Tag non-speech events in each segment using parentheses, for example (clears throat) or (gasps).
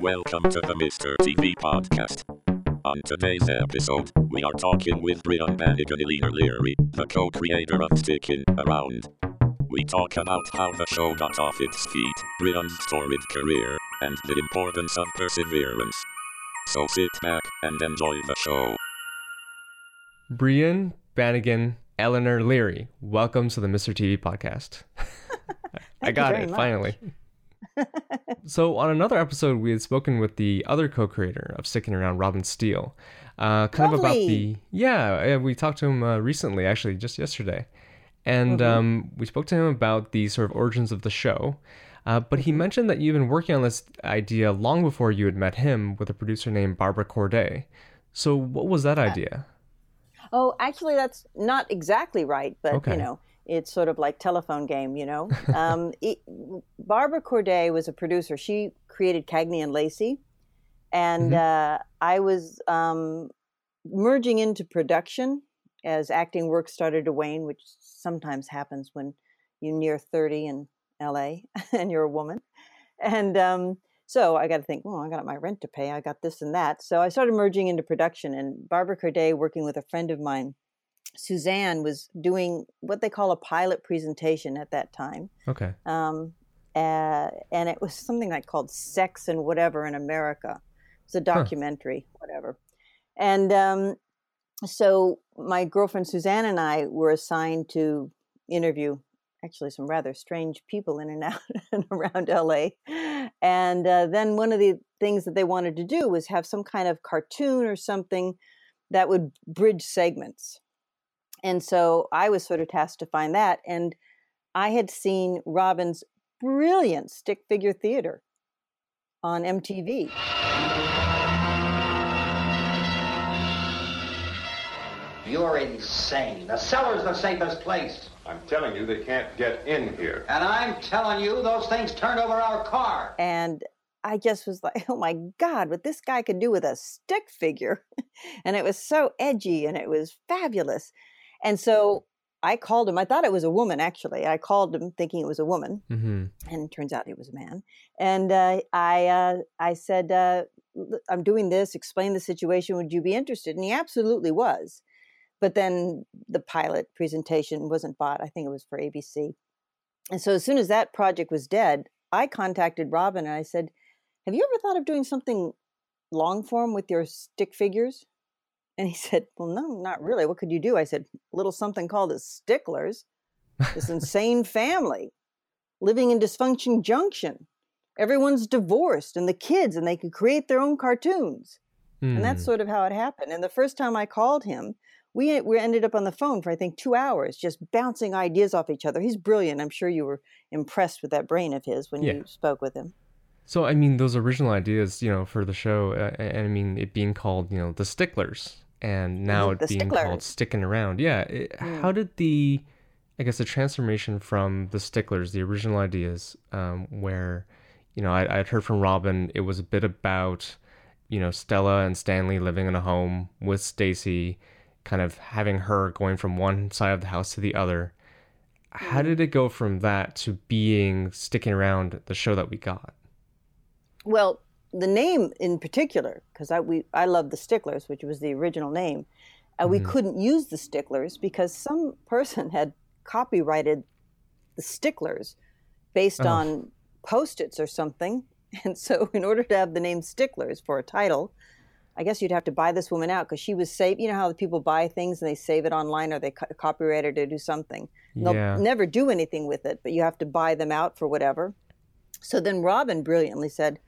Welcome to the Mr. TV podcast. On today's episode, we are talking with Brian Bannigan Eleanor Leary, the co-creator of Sticking Around. We talk about how the show got off its feet, Brian's storied career, and the importance of perseverance. So sit back and enjoy the show. Brian Bannigan, Eleanor Leary, welcome to the Mr. TV podcast. (laughs) I got it much. finally. (laughs) so, on another episode, we had spoken with the other co-creator of Sticking Around, Robin Steele, uh, kind of about the yeah. We talked to him uh, recently, actually, just yesterday, and Mm-hmm. um, we spoke to him about the sort of origins of the show. Uh, but Mm-hmm. he mentioned that you've been working on this idea long before you had met him with a producer named Barbara Corday. So, what was that idea? Oh, actually, that's not exactly right, but Okay. you know, it's sort of like telephone game. You know, um, (laughs) it, Barbara Corday was a producer. She created Cagney and Lacey, and uh, I was um, merging into production as acting work started to wane, which sometimes happens when you're near thirty in L.A. (laughs) and you're a woman, and. Um, so I got to think, well, I got my rent to pay. I got this and that. So I started merging into production. And Barbara Corday, working with a friend of mine, Suzanne, was doing what they call a pilot presentation at that time. Okay. Um, uh, and it was something like called Sex and Whatever in America. It's a documentary, whatever. And um, so my girlfriend Suzanne and I were assigned to interview actually some rather strange people in and out (laughs) and around LA. And uh, then one of the things that they wanted to do was have some kind of cartoon or something that would bridge segments. And so I was sort of tasked to find that. And I had seen Robin's brilliant stick figure theater on MTV. You're insane. The cellar's the safest place. I'm telling you, they can't get in here. And I'm telling you, those things turned over our car. and I just was like, oh my God, what this guy could do with a stick figure. (laughs) and it was so edgy and it was fabulous. And so I called him. I thought it was a woman, actually. I called him thinking it was a woman, Mm-hmm. and it turns out it was a man. And uh, I, uh, I said, uh, I'm doing this, explain the situation. Would you be interested? And he absolutely was. But then the pilot presentation wasn't bought. I think it was for ABC. And so as soon as that project was dead, I contacted Robin and I said, Have you ever thought of doing something long form with your stick figures? And he said, Well, no, not really. What could you do? I said, A little something called the Sticklers, this (laughs) insane family living in dysfunction junction. Everyone's divorced and the kids, and they can create their own cartoons. And that's Hmm. sort of how it happened. And the first time I called him, we we ended up on the phone for I think two hours, just bouncing ideas off each other. He's brilliant. I'm sure you were impressed with that brain of his when Yeah. you spoke with him. So I mean, those original ideas, you know, for the show, uh, and I mean, it being called, you know, the Sticklers, and now it being called Sticking Around. Yeah. It, How did the, I guess, the transformation from the Sticklers, the original ideas, um, where, you know, I, I'd heard from Robin, it was a bit about, you know, Stella and Stanley living in a home with Stacy, kind of having her going from one side of the house to the other. How did it go from that to being sticking around the show that we got? Well, the name in particular, because I we I love the Sticklers, which was the original name. Uh, We couldn't use the Sticklers because some person (laughs) had copyrighted the Sticklers based Oh. on post-its or something. (laughs) And so, in order to have the name Sticklers for a title, I guess you'd have to buy this woman out because she was saved. You know how the people buy things and they save it online or they co- copyright it or do something. They'll Yeah. never do anything with it, but you have to buy them out for whatever. So then Robin brilliantly said,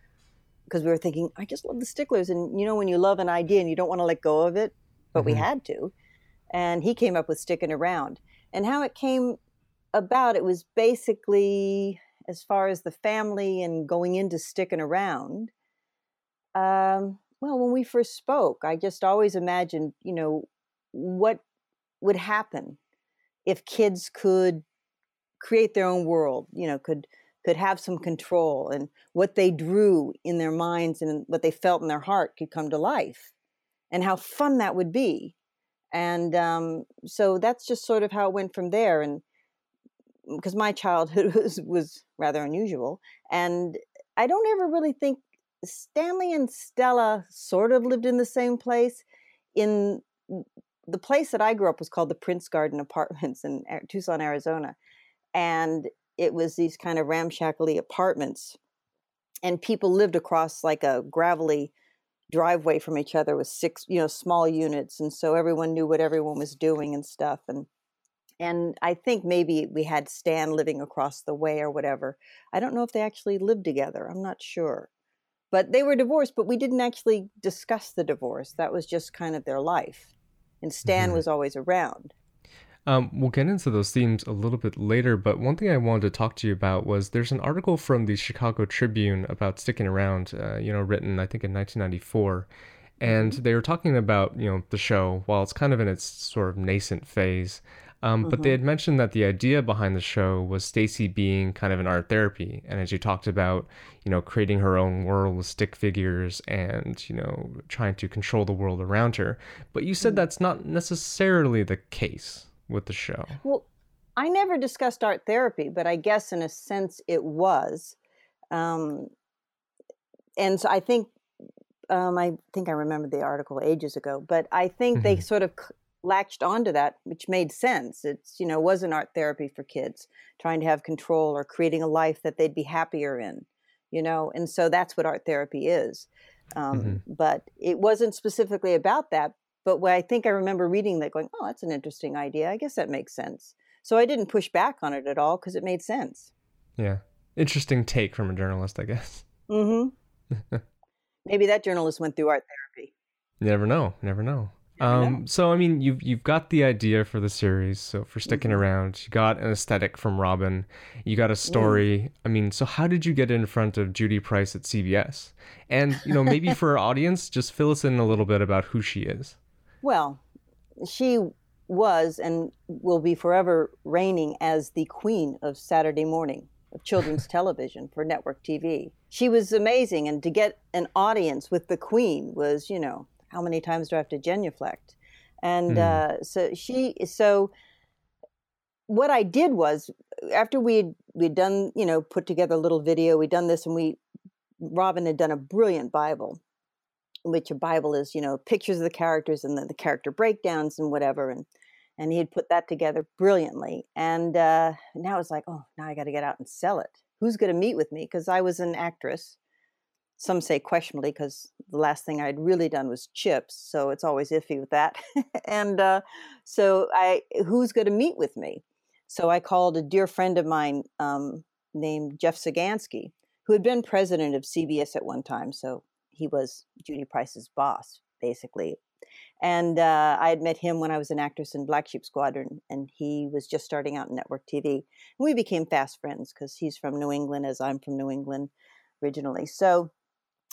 because we were thinking, I just love the sticklers. And you know, when you love an idea and you don't want to let go of it, but we had to. And he came up with sticking around. And how it came about, it was basically as far as the family and going into sticking around. Um, well, when we first spoke, I just always imagined, you know, what would happen if kids could create their own world, you know, could could have some control and what they drew in their minds and what they felt in their heart could come to life and how fun that would be. And um, so that's just sort of how it went from there. And mm, because my childhood (laughs) was was rather unusual, and I don't ever really think Stanley and Stella sort of lived in the same place. In mm, the place that I grew up was called the Prince Garden Apartments in uh, Tucson, Arizona, and it was these kind of ramshackly apartments, and people lived across like a gravelly driveway from each other with six, you know, small units, and so everyone knew what everyone was doing and stuff, and and I think maybe we had Stan living across the way or whatever. I don't know if they actually lived together. I'm not sure. But they were divorced, but we didn't actually discuss the divorce. That was just kind of their life. And Stan mm-hmm. was always around. Um, we'll get into those themes a little bit later, but one thing I wanted to talk to you about was there's an article from the Chicago Tribune about sticking around, uh, you know, written I think in 1994, and mm-hmm. they were talking about you know the show while it's kind of in its sort of nascent phase. Um, mm-hmm. But they mm-hmm. had mentioned that the idea behind the show was Stacy being kind of an art therapy, and as you talked about, you know, creating her own world with stick figures and you know trying to control the world around her. But you said mm-hmm. that's not necessarily the case with the show. Well, I never discussed art therapy, but I guess in a sense it was. Um, and so I think um, I think I remember the article ages ago, but I think mm-hmm. they sort of latched onto that, which made sense. It's, you know, wasn't art therapy for kids, trying to have control or creating a life that they'd be happier in, you know, and so that's what art therapy is. Um, mm-hmm. But it wasn't specifically about that. But what I think I remember reading that going, oh, that's an interesting idea. I guess that makes sense. So I didn't push back on it at all because it made sense. Yeah. Interesting take from a journalist, I guess. (laughs) Mm hmm. (laughs) Maybe that journalist went through art therapy. never know. Never know. Um, so I mean, you've you've got the idea for the series, so for sticking mm-hmm. around, you got an aesthetic from Robin, you got a story. Mm. I mean, so how did you get in front of Judy Price at CBS? And you know, maybe for our audience, just fill us in a little bit about who she is. Well, she was and will be forever reigning as the queen of Saturday morning of children's (laughs) television for network TV. She was amazing, and to get an audience with the queen was, you know, how many times do I have to genuflect? And mm. uh, so she, so what I did was after we'd we'd done, you know, put together a little video, we'd done this, and we Robin had done a brilliant Bible, which a Bible is, you know, pictures of the characters and the, the character breakdowns and whatever, and and he had put that together brilliantly. And uh, now it's like, oh, now I got to get out and sell it. Who's going to meet with me? Because I was an actress some say questionably because the last thing I'd really done was CHiPs, so it's always iffy with that. (laughs) and uh, so I, who's going to meet with me? So I called a dear friend of mine um, named Jeff Sagansky, who had been president of CBS at one time. So he was Judy Price's boss, basically. And uh, I had met him when I was an actress in Black Sheep Squadron, and he was just starting out in network TV. And we became fast friends because he's from New England, as I'm from New England originally. So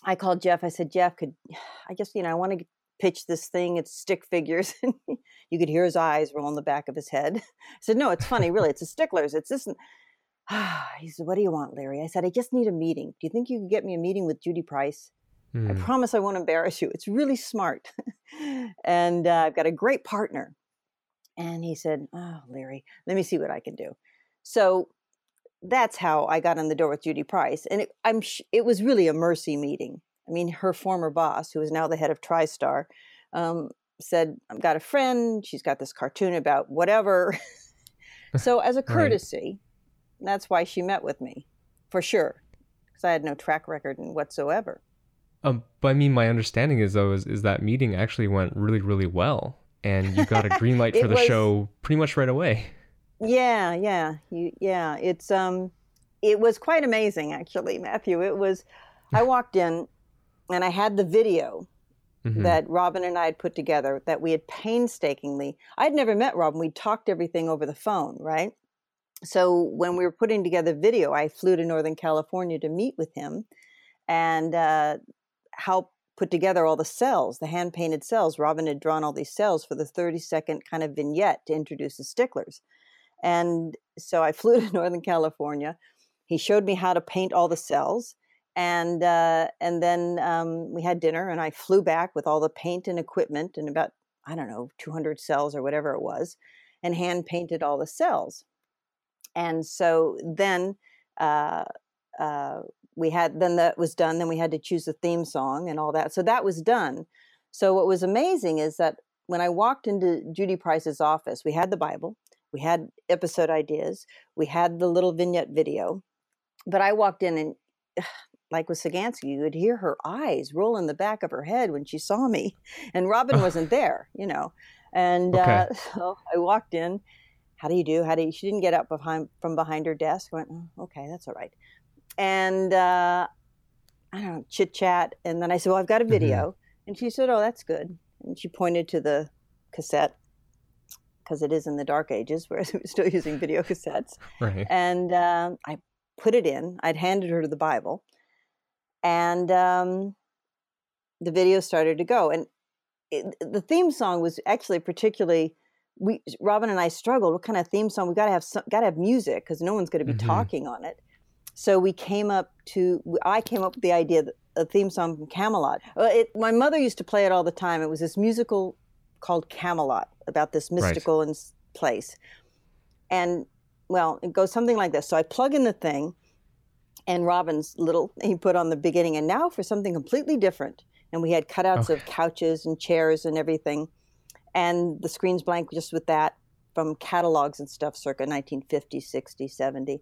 I called Jeff. I said, Jeff, could (sighs) I just, you know, I want to pitch this thing. It's stick figures. (laughs) you could hear his eyes roll on the back of his head. I said, No, it's funny, really. It's a sticklers. It's this. (sighs) he said, What do you want, Larry? I said, I just need a meeting. Do you think you could get me a meeting with Judy Price? Mm. I hmm. promise I won't embarrass you. It's really smart. (laughs) and uh, I've got a great partner. And he said, Oh, Larry, let me see what I can do. So that's how I got in the door with Judy Price, and it, I'm sh- it was really a mercy meeting. I mean, her former boss, who is now the head of TriStar, um, said, "I've got a friend. She's got this cartoon about whatever." (laughs) so, as a (laughs) courtesy, right. that's why she met with me, for sure, because I had no track record whatsoever. Um, but I mean, my understanding is though is, is that meeting actually went really, really well, and you got a green light (laughs) for the was, show pretty much right away. Yeah, yeah, you, yeah. It's um, it was quite amazing actually, Matthew. It was. I (laughs) walked in, and I had the video mm-hmm. that Robin and I had put together that we had painstakingly. I'd never met Robin. We talked everything over the phone, right? So when we were putting together video, I flew to Northern California to meet with him, and uh, help put together all the cells, the hand painted cells. Robin had drawn all these cells for the 30 second kind of vignette to introduce the sticklers. And so I (laughs) flew to Northern California. He showed me how to paint all the cells. And uh, and then um, we had dinner, and I flew back with all the paint and equipment and about I don't know 200 cells or whatever it was, and hand painted all the cells. and so then uh, uh, we had then that was done. Then we had to choose a theme song and all that. So that was done. So what was amazing is that when I walked into Judy Price's office, we had the Bible, we had episode ideas, we had the little vignette video, but I walked in and (sighs) like with Sagansky, you could hear her eyes roll in the back of her head when she saw me, and Robin (laughs) wasn't there, you know. And Okay. uh, (laughs) so I walked in. How do you do? How do you? She didn't get up behind from behind her desk. I went, "Oh, okay, that's all right. And uh, I don't know, chit chat. And then I said, well, I've got a video. And she said, oh, that's good. And she pointed to the cassette because it is in the dark ages, whereas (laughs) we're still using video cassettes. (laughs) Right. And um, I put it in. I'd handed her the Bible, and um, the video started to go. And it, the theme song was actually particularly. We Robin and I struggled. What kind of theme song? We got to have got to have music because no one's going to be Mhm. talking on it. So we came up to. I came up with the idea that a theme song from Camelot. It, my mother used to play it all the time. It was this musical called Camelot about this Right. mystical and place, and well, it goes something like this. So I plug in the thing, and Robin's little he put on the beginning, and now for something completely different. And we had cutouts of couches and chairs and everything, and the screen's blank just with that from catalogs and stuff circa 1950, 60, 70.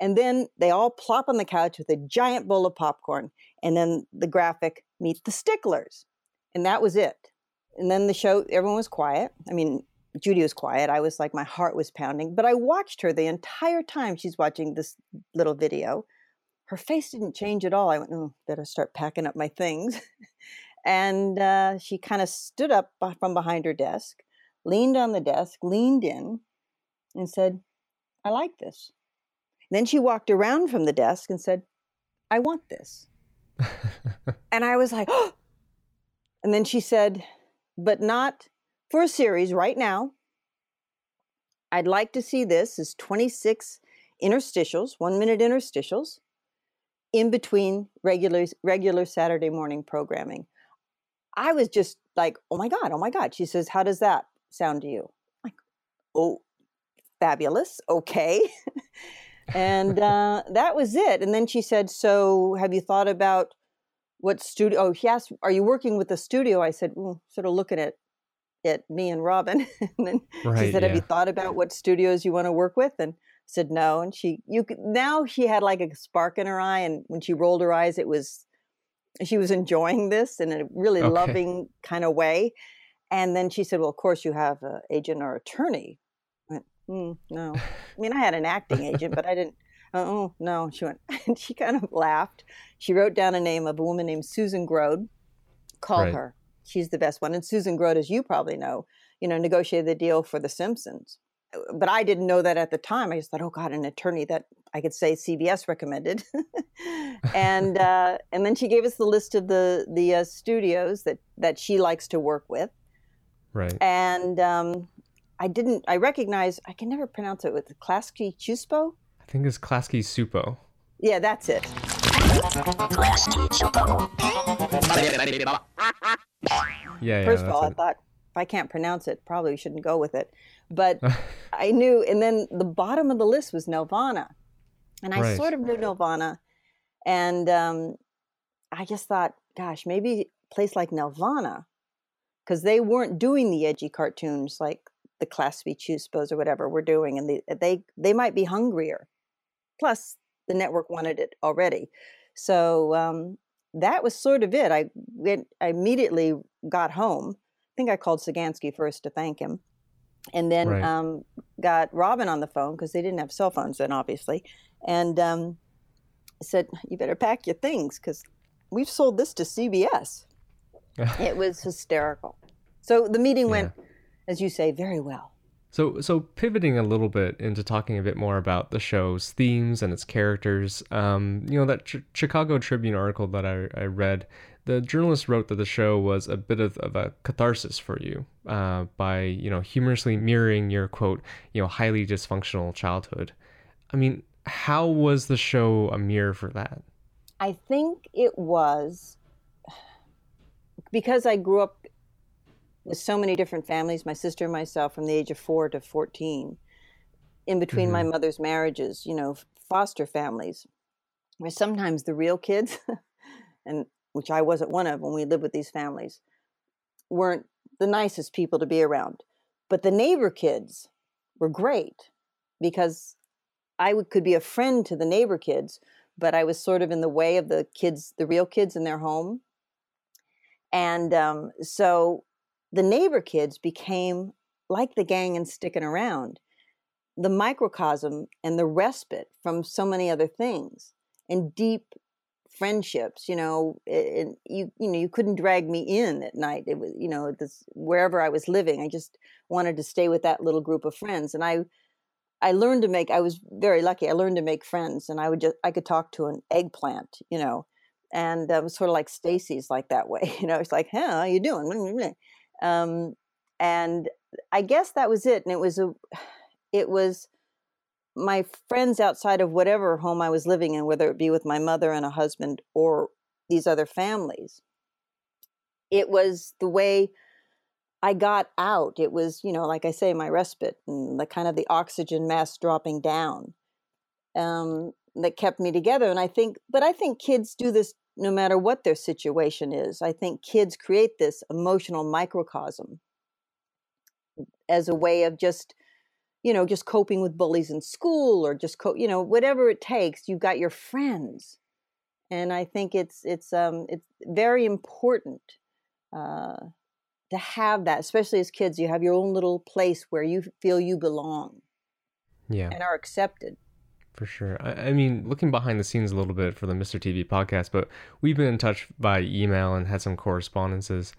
and then they all plop on the couch with a giant bowl of popcorn, and then the graphic meet the sticklers, and that was it. And then the show, everyone was quiet. I mean, Judy was quiet. I was like, my heart was pounding, but I watched her the entire time she's watching this little video. Her face didn't change at all. I went, oh, better start packing up my things. (laughs) and uh, she kind of stood up from behind her desk, leaned on the desk, leaned in, and said, I like this. Then she walked around from the desk and said, I want this. (laughs) And I was like, oh. And then she said, but not for a series right now. I'd like to see this as 26 interstitials, one minute interstitials, in between regular, regular Saturday morning programming. I was just like, oh my God, oh my God. She says, how does that sound to you? like, oh, fabulous. Okay. (laughs) and uh, that was it. And then she said, so have you thought about what studio? Oh, she asked, are you working with the studio? I said, well, sort of looking at at me and Robin. (laughs) and then she Right, said, have you thought about what studios you want to work with? And I said, no. And she, you could, now she had like a spark in her eye. And when she rolled her eyes, it was, she was enjoying this in a really Okay. loving kind of way. And then she said, well, of course you have an agent or attorney. Mm, no. (laughs) I mean, I had an acting agent, but I didn't. Oh (laughs) no, she went, (laughs) and she kind of laughed. She wrote down a name of a woman named Susan Grode. Call Right. her. She's the best one. And Susan Grode, as you probably know, you know, negotiated the deal for The Simpsons. Uh, But I didn't know that at the time. I just thought, oh God, an attorney that I could say CBS recommended. and uh, and then she gave us the list of the the uh, studios that that she likes to work with Right. and um, I didn't. I recognize. I can never pronounce it with Klasky Chuspo. I think it's Klasky Supo. Yeah, that's it. Yeah, yeah. First of all, I thought if I can't pronounce it, probably shouldn't go with it. But (laughs) I knew. And then the bottom of the list was Nelvana, and I Right. sort of knew Nelvana, and um, I just thought, gosh, maybe a place like Nelvana, because they weren't doing the edgy cartoons like the class we choose, suppose, or whatever we're doing, and they they they might be hungrier. Plus, the network wanted it already, so um, that was sort of it. I went, I immediately got home. I think I called Sagansky first to thank him, and then Right. um, got Robin on the phone because they didn't have cell phones then, obviously, and um, said, "You better pack your things because we've sold this to CBS." it was (laughs) hysterical. So the meeting went, as you say, very well. So, so pivoting a little bit into talking a bit more about the show's themes and its characters, um, you know, that Ch- Chicago Tribune article that I, I read, the journalist wrote that the show was a bit of, of a catharsis for you uh, by, you know, humorously mirroring your quote, you know, highly dysfunctional childhood. I mean, how was the show a mirror for that? I think it was because I grew up with so many different families, my sister and myself, from the age of four to 14, in between mm-hmm. my mother's marriages, you know, foster families, where sometimes the real kids, (laughs) and which I wasn't one of when we lived with these families, weren't the nicest people to be around. But the neighbor kids were great because I would, could be a friend to the neighbor kids, but I was sort of in the way of the kids, the real kids in their home. And um, so the neighbor kids became like the gang and sticking around the microcosm and the respite from so many other things and deep friendships you know and you you know you couldn't drag me in at night it was you know this wherever i was living i just wanted to stay with that little group of friends and i i learned to make i was very lucky i learned to make friends and i would just i could talk to an eggplant you know and I was sort of like stacy's like that way (laughs) you know it's like hey how you doing um, and I guess that was it. And it was a, (sighs) it was my friends outside of whatever home I was living in, whether it be with my mother and a husband or these other families. It was the way I got out. It was, you know, like I say, my respite and the kind of the oxygen mask dropping down um, that kept me together. And I think, but I think kids do this no matter what their situation is. I think kids create this emotional microcosm as a way of just you know just coping with bullies in school or just co- you know whatever it takes you've got your friends and i think it's it's um it's very important uh to have that especially as kids you have your own little place where you feel you belong yeah and are accepted for sure. I, I, mean, looking behind the scenes a little bit for the Mr. TV podcast, but we've been in touch by email and had some correspondences.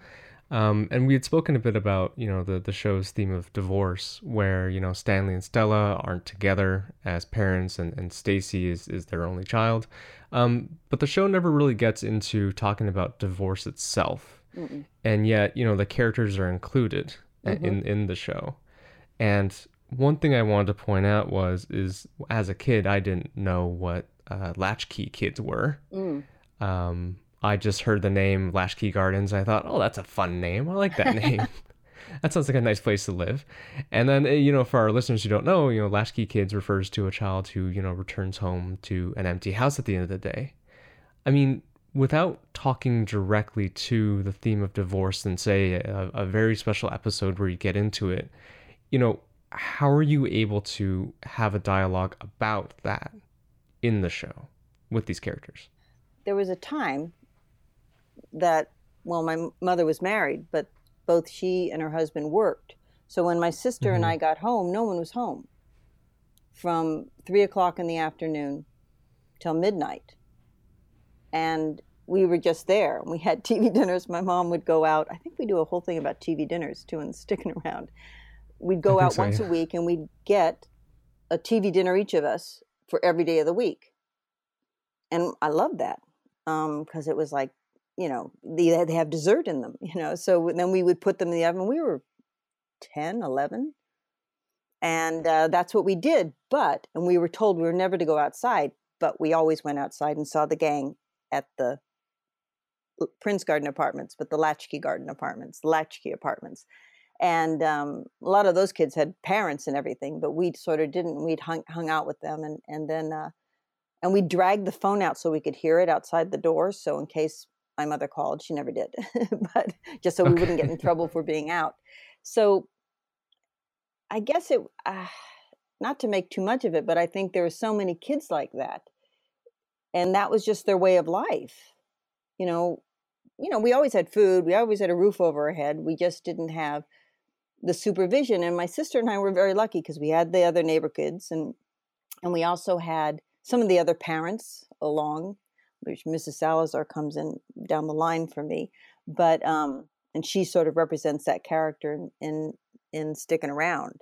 Um, and we had spoken a bit about, you know, the, the show's theme of divorce, where, you know, Stanley and Stella aren't together as parents and, and Stacy is, is their only child. Um, but the show never really gets into talking about divorce itself. Mm-mm. And yet, you know, the characters are included mm-hmm. in, in the show. And one thing I wanted to point out was is as a kid I didn't know what uh, latchkey kids were. Mm. Um, I just heard the name Latchkey Gardens. I thought, oh, that's a fun name. I like that name. (laughs) that sounds like a nice place to live. And then, eh, you know, for our listeners who don't know, you know, Latchkey Kids refers to a child who, you know, returns home to an empty house at the end of the day. I mean, without talking directly to the theme of divorce and say a, a very special episode where you get into it, you know, how are you able to have a dialogue about that in the show with these characters? There was a time that, well, my mother was married, but both she and her husband worked. So when my sister mm-hmm. and I got home, no one was home from three o'clock in the afternoon till midnight. And we were just there. We had (laughs) TV dinners. My mom would go out. I think we do a whole thing about TV dinners too and sticking (laughs) around we'd go out so, once yeah. a week and we'd get a TV dinner each of us for every day of the week. And I loved that because um, it was like, you know, they, they have dessert in them, (laughs) you know. So then we would put them in the oven. We were 10, 11. And uh, that's what we did. But, and we were told we were never to go outside, but we always went outside and saw the gang at the Prince Garden Apartments, but the Latchkey Garden Apartments, the Latchkey Apartments and um, a lot of those kids had parents and everything but we sort of didn't we'd hung, hung out with them and, and then uh, and we dragged the phone out so we could hear it outside the door so in case my mother called she never did (laughs) but just so we wouldn't get in trouble for being out. So i guess it uh, not to make too much of it but i think there were so many kids like that and that was just their way of life. You know you know we always had food we always had a roof over our head we just didn't have the supervision. And my sister and I were very lucky because we had the other neighbor kids and and we also had some of the other parents along, which Mrs. Salazar comes in down the line for me. But um and she sort of represents that character in in, in sticking around.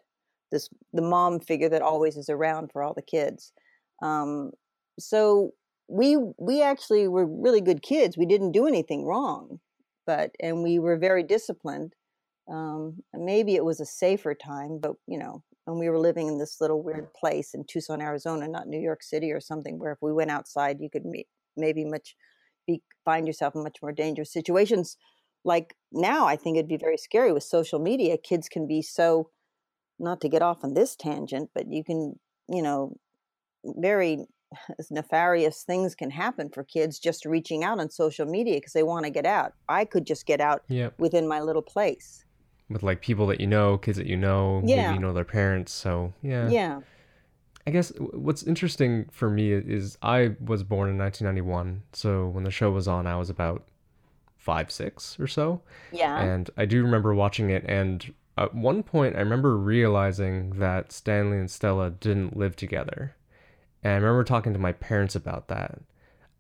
this the mom figure that always is around for all the kids. Um, so we we actually were really good kids. We didn't do anything wrong, but and we were very disciplined. Um, maybe it was a safer time, but you know, and we were living in this little weird place in Tucson, Arizona, not New York City or something, where if we went outside, you could meet, maybe much be find yourself in much more dangerous situations. Like now, I think it'd be very scary with social media. Kids can be so, not to get off on this tangent, but you can, you know, very (laughs) nefarious things can happen for kids just reaching out on social media because they want to get out. I could just get out Yep. within my little place. With like people that you know, kids that you know, Yeah. maybe you know their parents. So yeah. Yeah. I guess what's interesting for me is I was born in 1991. So when the show was on, I was about five, six or so. Yeah. And I do remember watching it. And at one point, I remember realizing that Stanley and Stella didn't live together. And I remember talking to my parents about that.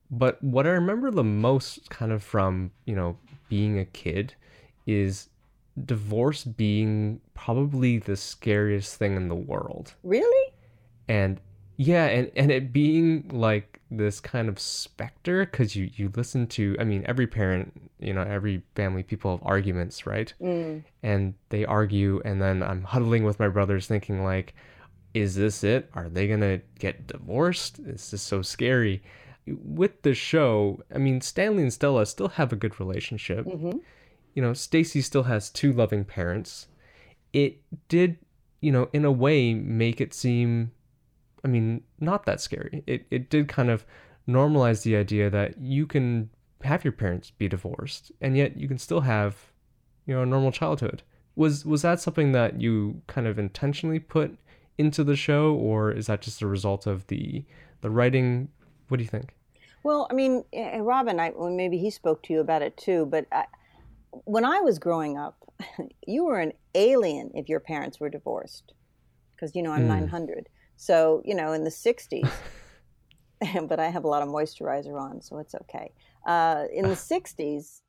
But what I remember the most, kind of from, you know, being a kid, is divorce being probably the scariest thing in the world really? and yeah and and it being like this kind of specter because you you listen to i mean every parent you know every family people have arguments right Mm. and they argue and then i'm huddling with my brothers thinking like is this it are they gonna get divorced this is so scary with the show i mean stanley and stella still have a good relationship Mhm. You know stacy still has two loving parents it did you know in a way make it seem I mean, not that scary. It it did kind of normalize the idea that you can have your parents be divorced and yet you can still have, you know, a normal childhood. Was was that something that you kind of intentionally put into the show or is that just a result of the the writing? What do you think? Well, I mean, Robin, I, well, maybe he spoke to you about it too, but I, when I was growing up, (laughs) you were an alien if your parents were divorced. Because, you know, I'm Mm. 900. So, you know, in the 60s, (laughs) (laughs) but I have a lot of moisturizer on, so it's okay. Uh, in the 60s,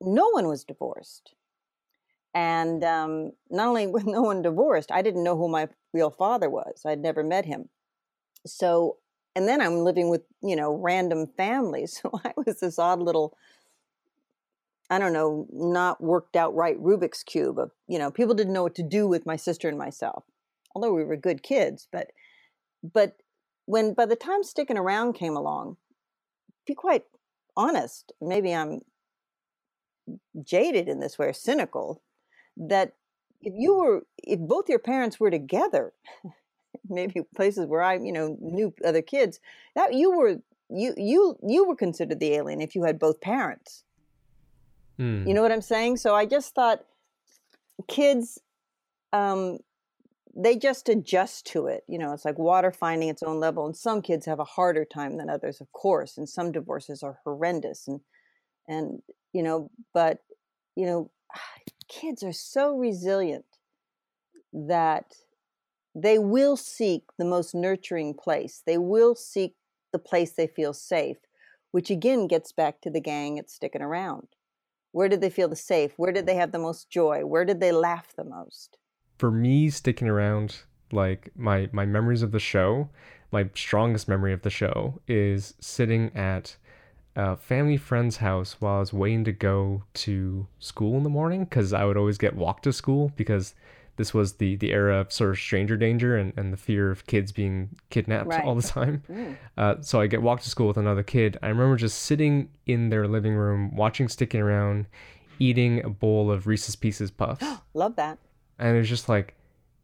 no one was divorced. And um, not only was no one divorced, I didn't know who my real father was. I'd never met him. So, and then I'm living with, you know, random families. So I was this odd little, I don't know, not worked out right Rubik's Cube of, you know, people didn't know what to do with my sister and myself. Although we were good kids, but, but when by the time sticking around came along, be quite honest, maybe I'm jaded in this way or cynical, that if you were, if both your parents were together, (laughs) maybe places where I, you know, knew other kids, that you were you you you were considered the alien if you had both parents. Mm. You know what I'm saying? So I just thought kids um they just adjust to it. You know, it's like water finding its own level and some kids have a harder time than others, of course, and some divorces are horrendous and and you know, but you know, (sighs) kids are so resilient that they will seek the most nurturing place. They will seek the place they feel safe, which again gets back to the gang at sticking around. Where did they feel the safe? Where did they have the most joy? Where did they laugh the most? for me sticking around like my my memories of the show my strongest memory of the show is sitting at a family friend's house while i was waiting to go to school in the morning because i would always get walked to school because this was the the era of sort of stranger danger and, and the fear of kids being kidnapped Right. all the time (laughs) Mm. uh, so I get walked to school with another kid. I remember just sitting in their living room, watching Sticking Around, eating a bowl of Reese's Pieces Puffs (gasps) Love that. and it was just like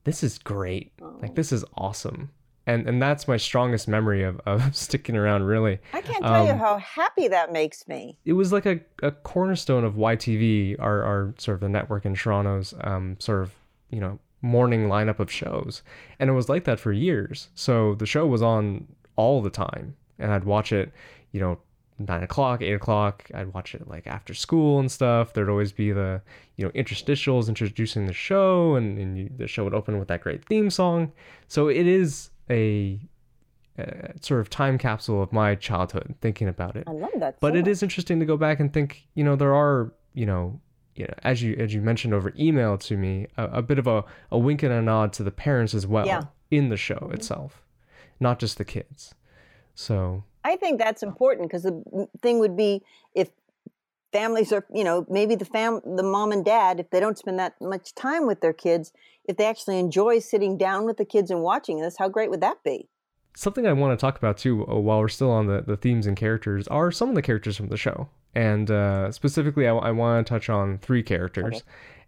this is great like this is awesome and and that's my strongest memory of, of (laughs) sticking around really I can't tell you Um, how happy that makes me. it was like a, a cornerstone of YTV our, our sort of the network in Toronto's um sort of you know morning lineup of shows. And it was like that for years. So the show was on all the time. And I'd watch it you know nine o'clock eight o'clock. I'd watch it like after school and stuff. There'd always be the you know interstitials introducing the show and, and you, the show would open with that great theme song. So it is a, uh sort of time capsule of my childhood thinking about it. I love that. but so it much. is interesting to go back and think, you know, there are, you know, you know, as you as you mentioned over email to me, a, a bit of a, a wink and a nod to the parents as well Yeah. in the show itself, not just the kids. So I think that's important because the thing would be if families are, you know, maybe the fam, the mom and dad, if they don't spend that much time with their kids, if they actually enjoy sitting down with the kids and watching this, how great would that be? something I want to talk about too, uh, while we're still on the, the themes and characters, are some of the characters from the show. And uh, specifically, I, I want to touch on three characters.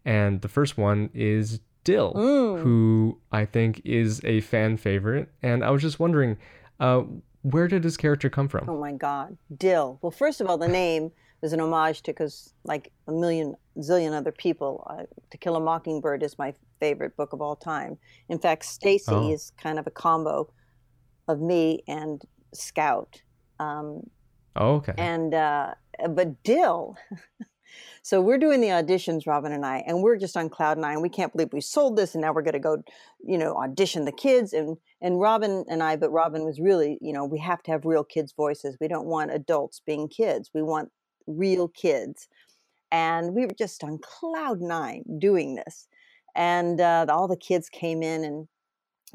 And the first one is Dill, who I think is a fan favorite. And I was just wondering, uh, where did his character come from? Oh my God, Dill. Well, first of all, the name is an homage to because, like a million zillion other people, uh, To Kill a Mockingbird is my favorite book of all time. In fact, Stacy Oh. is kind of a combo of me and Scout. Um, Oh, okay. and uh, but Dill. (laughs) so we're doing the auditions, Robin and I, and we're just on cloud nine. We can't believe we sold this, and now we're going to go, you know, audition the kids. And and Robin and I, but Robin was really, you know, we have to have real kids' voices. We don't want adults being kids. We want real kids. And we were just on cloud nine doing this, and uh, all the kids came in and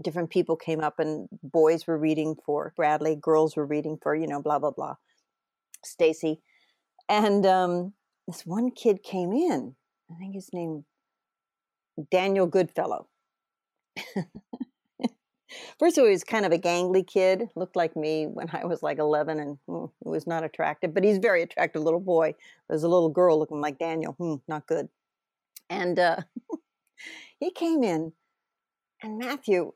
different people came up and boys were reading for Bradley, girls were reading for, you know, blah blah blah. Stacy. And um, this one kid came in. I think his name Daniel Goodfellow. (laughs) First of all, he was kind of a gangly kid, looked like me when I was like 11 and mm, was not attractive, but he's a very attractive little boy. There's a little girl looking like Daniel. Hmm, not good. And uh, (laughs) he came in, and Matthew,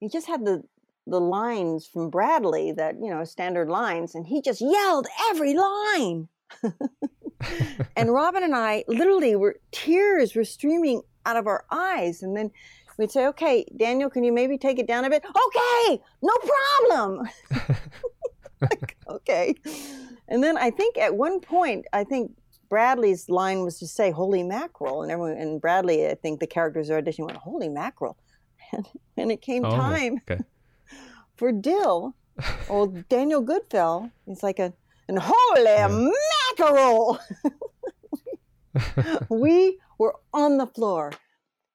he just had the the lines from Bradley that you know standard lines, and he just yelled every line. (laughs) and Robin and I literally were tears were streaming out of our eyes, and then we'd say, "Okay, Daniel, can you maybe take it down a bit?" Okay, no problem. (laughs) Like, okay, and then I think at one point, I think Bradley's line was to say "Holy mackerel," and everyone and Bradley, I think the characters are auditioning went "Holy mackerel," and, (laughs) and it came Oh, time okay. For Dill, old (laughs) Daniel Goodfell, he's like a an holy mackerel. (laughs) we were on the floor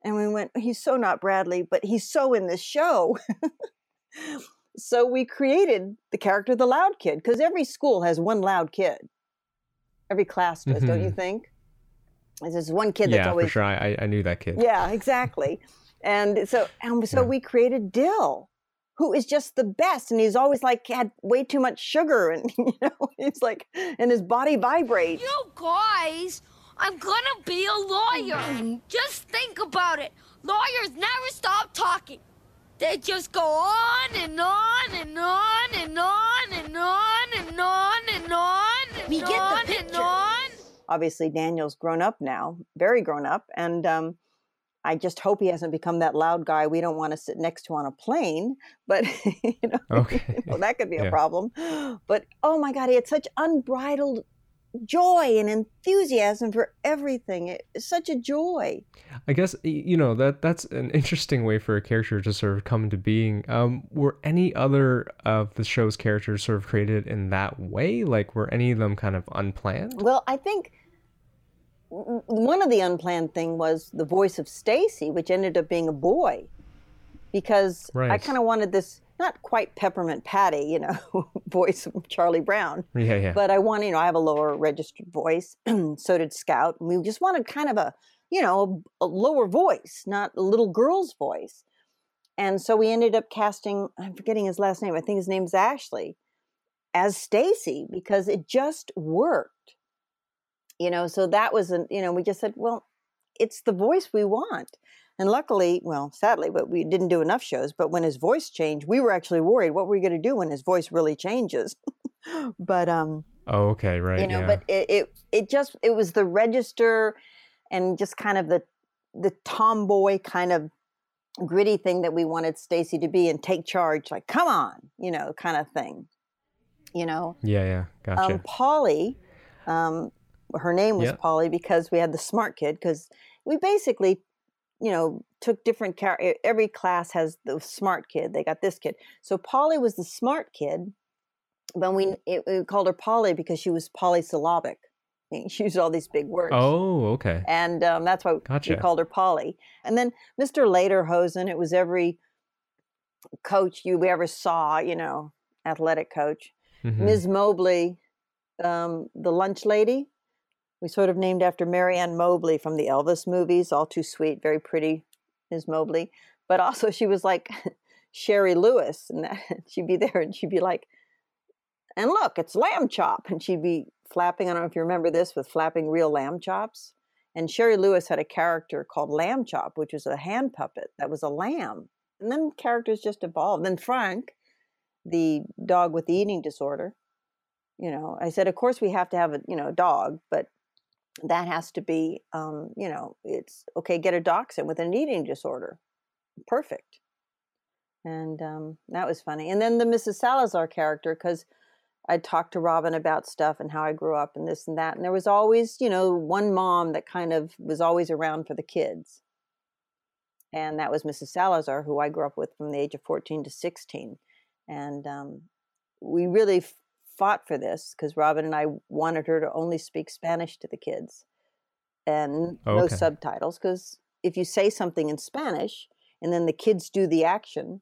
and we went, he's so not Bradley, but he's so in this show. (laughs) so we created the character, of the loud kid, because every school has one loud kid. Every class does, don't you mm-hmm. think? There's one kid that's yeah, always for sure. I, I- I knew that kid. yeah, exactly. And so, and so Yeah. we created Dill, who is just the best, and he's always like had way too much sugar, (laughs) and you know, he's like, and his body vibrates. You guys, I'm gonna be a lawyer. Just think about it. Lawyers never stop talking. They just go on and on and on and on and on and on and on and We get the on and on. Obviously, Daniel's grown up now, very grown up, and um, I just hope he hasn't become that loud guy we don't want to sit next to on a plane. But (laughs) you know, Okay. (laughs) well, that could be a problem. But oh my God, he had such unbridled joy and enthusiasm for everything. It's such a joy. I guess you know that that's an interesting way for a character to sort of come into being. Um, were any other of the show's characters sort of created in that way? Like, were any of them kind of unplanned? Well, I think one of the unplanned thing was the voice of Stacy, which ended up being a boy, because I kind of wanted this not quite peppermint Patty, you know, (laughs) voice of Charlie Brown, Yeah, yeah. but I want you know I have a lower registered voice. (clears throat) so did Scout. We just wanted kind of a you know a, a lower voice, not a little girl's voice. And so we ended up casting. I'm forgetting his last name. I think his name's Ashley as Stacy because it just worked. You know, so that was an you know we just said, well, it's the voice we want. And luckily, well, sadly, but we didn't do enough shows. But when his voice changed, we were actually worried. What were we going to do when his voice really changes? (laughs) but um, oh, okay, right. you know, yeah. but it, it it just it was the register and just kind of the the tomboy kind of gritty thing that we wanted Stacy to be and take charge, like come on, you know, kind of thing. You know, yeah, yeah. Gotcha. um, Polly, um, her name was Yeah. Polly because we had the smart kid. Because we basically, you know, took different e- Every class has the smart kid. They got this kid. So Polly was the smart kid, but we, it, we called her Polly because she was polysyllabic. (laughs) She used all these big words. Oh, okay. And um, that's why Gotcha. we called her Polly. And then Mr. Lederhosen, it was every coach you ever saw, you know, athletic coach. Mhm. Ms. Mobley, um, the lunch lady, we sort of named after Mary Ann Mobley from the Elvis movies, all too sweet, very pretty, Ms. Mobley. But also, she was like (laughs) Shari Lewis, and that, (laughs) she'd be there and she'd be like, and look, it's lamb chop. And she'd be flapping. I don't know if you remember this with flapping real lamb chops. And Shari Lewis had a character called Lamb Chop, which was a hand puppet that was a lamb. And then characters just evolved. Then Frank, the dog with the eating disorder, you know, I said, of course we have to have a, you know, dog, but that has to be, um, you know, it's okay, get a dachshund with an eating disorder. Perfect. And um, that was funny. And then the Mrs. Salazar character, because I talked to Robin about stuff and how I grew up and this and that. And there was always, you know, one mom that kind of was always around for the kids. And that was Mrs. Salazar, who I grew up with from the age of 14 to 16. And um, we really fought for this because Robin and I wanted her to only speak Spanish to the kids and oh, no subtitles. Because if you say something in Spanish and then the kids do the action,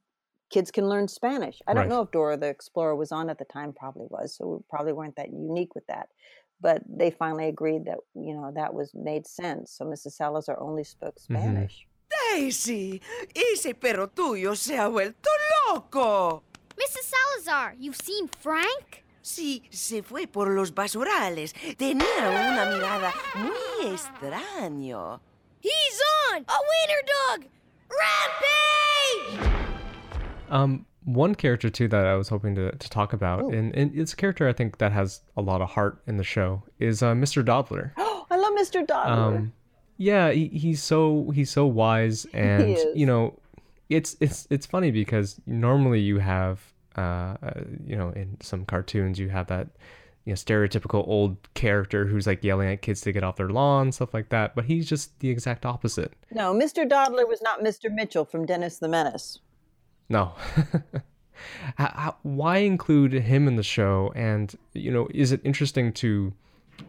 kids can learn Spanish. I don't Right. know if Dora the Explorer was on at the time, probably was. So we probably weren't that unique with that. But they finally agreed that, you know, that was made sense. So Mrs. Salazar only spoke mm-hmm. Spanish. Daisy, ese perro tuyo se ha vuelto loco. Mrs. Salazar, you've seen Frank? Sí, se fue por los basurales. Tenía una mirada muy extraño. He's on! A wiener dog! Rampage! Um, one character too that I was hoping to, to talk about, and, and it's a character I think that has a lot of heart in the show, is uh, Mr. Dodler. Oh, I love Mr. Dodler. Um, yeah, he, he's so he's so wise, (laughs) and is. you know, it's it's it's funny because normally you have, uh, you know, in some cartoons you have that, you know, stereotypical old character who's like yelling at kids to get off their lawn, stuff like that. But he's just the exact opposite. no, Mr. Dodler was not Mr. Mitchell from Dennis the Menace. No. (laughs) how, how, why include him in the show? And, you know, is it interesting to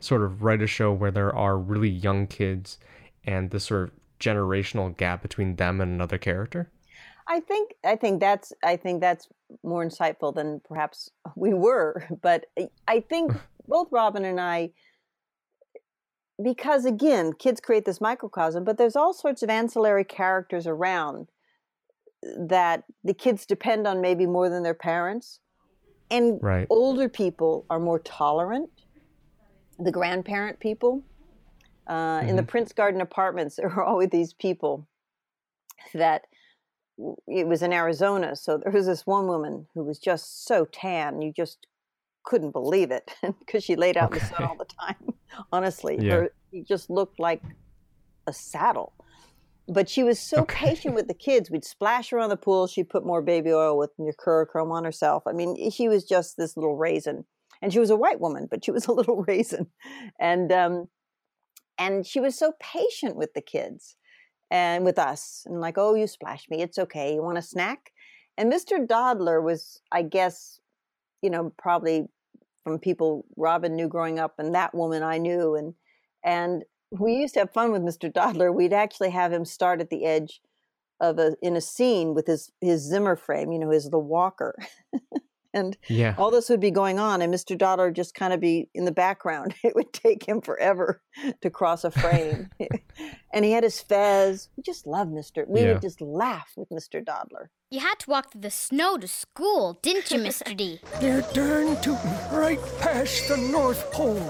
sort of write a show where there are really young kids and the sort of generational gap between them and another character? I think I think that's I think that's more insightful than perhaps (laughs) we were. But I- think (laughs) both Robin and I, because again, kids create this microcosm, but there's all sorts of ancillary characters around that the kids depend on maybe more than their parents, and Right. older people are more tolerant. The grandparent people. Uh, In the Prince Garden apartments, (laughs) there were always these people that it was in Arizona. So there was this one woman who was just so tan, you just couldn't believe it (laughs) because she laid out in the sun all the time. (laughs) Honestly, Yeah. her, she just looked like a saddle. But she was so Okay. patient with the kids. We'd splash her on the pool. She'd put more baby oil with Mercurochrome on herself. I mean, she was just this little raisin. And she was a white woman, but she was a (laughs) little raisin. And um, and she was so patient with the kids and with us and like oh you splashed me it's okay you want a snack? And mr dodler was i guess you know probably from people robin knew growing up and that woman i knew and and we used to have fun with mr dodler. We'd actually have him start at the edge of a in a scene with his his zimmer frame you know his the walker (laughs) and Yeah. all this would be going on and mr dodler just kind of be in the background (laughs) it would take him forever to cross a frame (laughs) and he had his fez we just loved mr we Yeah. would just laugh with mr dodler You had to walk through the snow to school, didn't you, Mr. D? (laughs) They're darn tootin' right past the North Pole.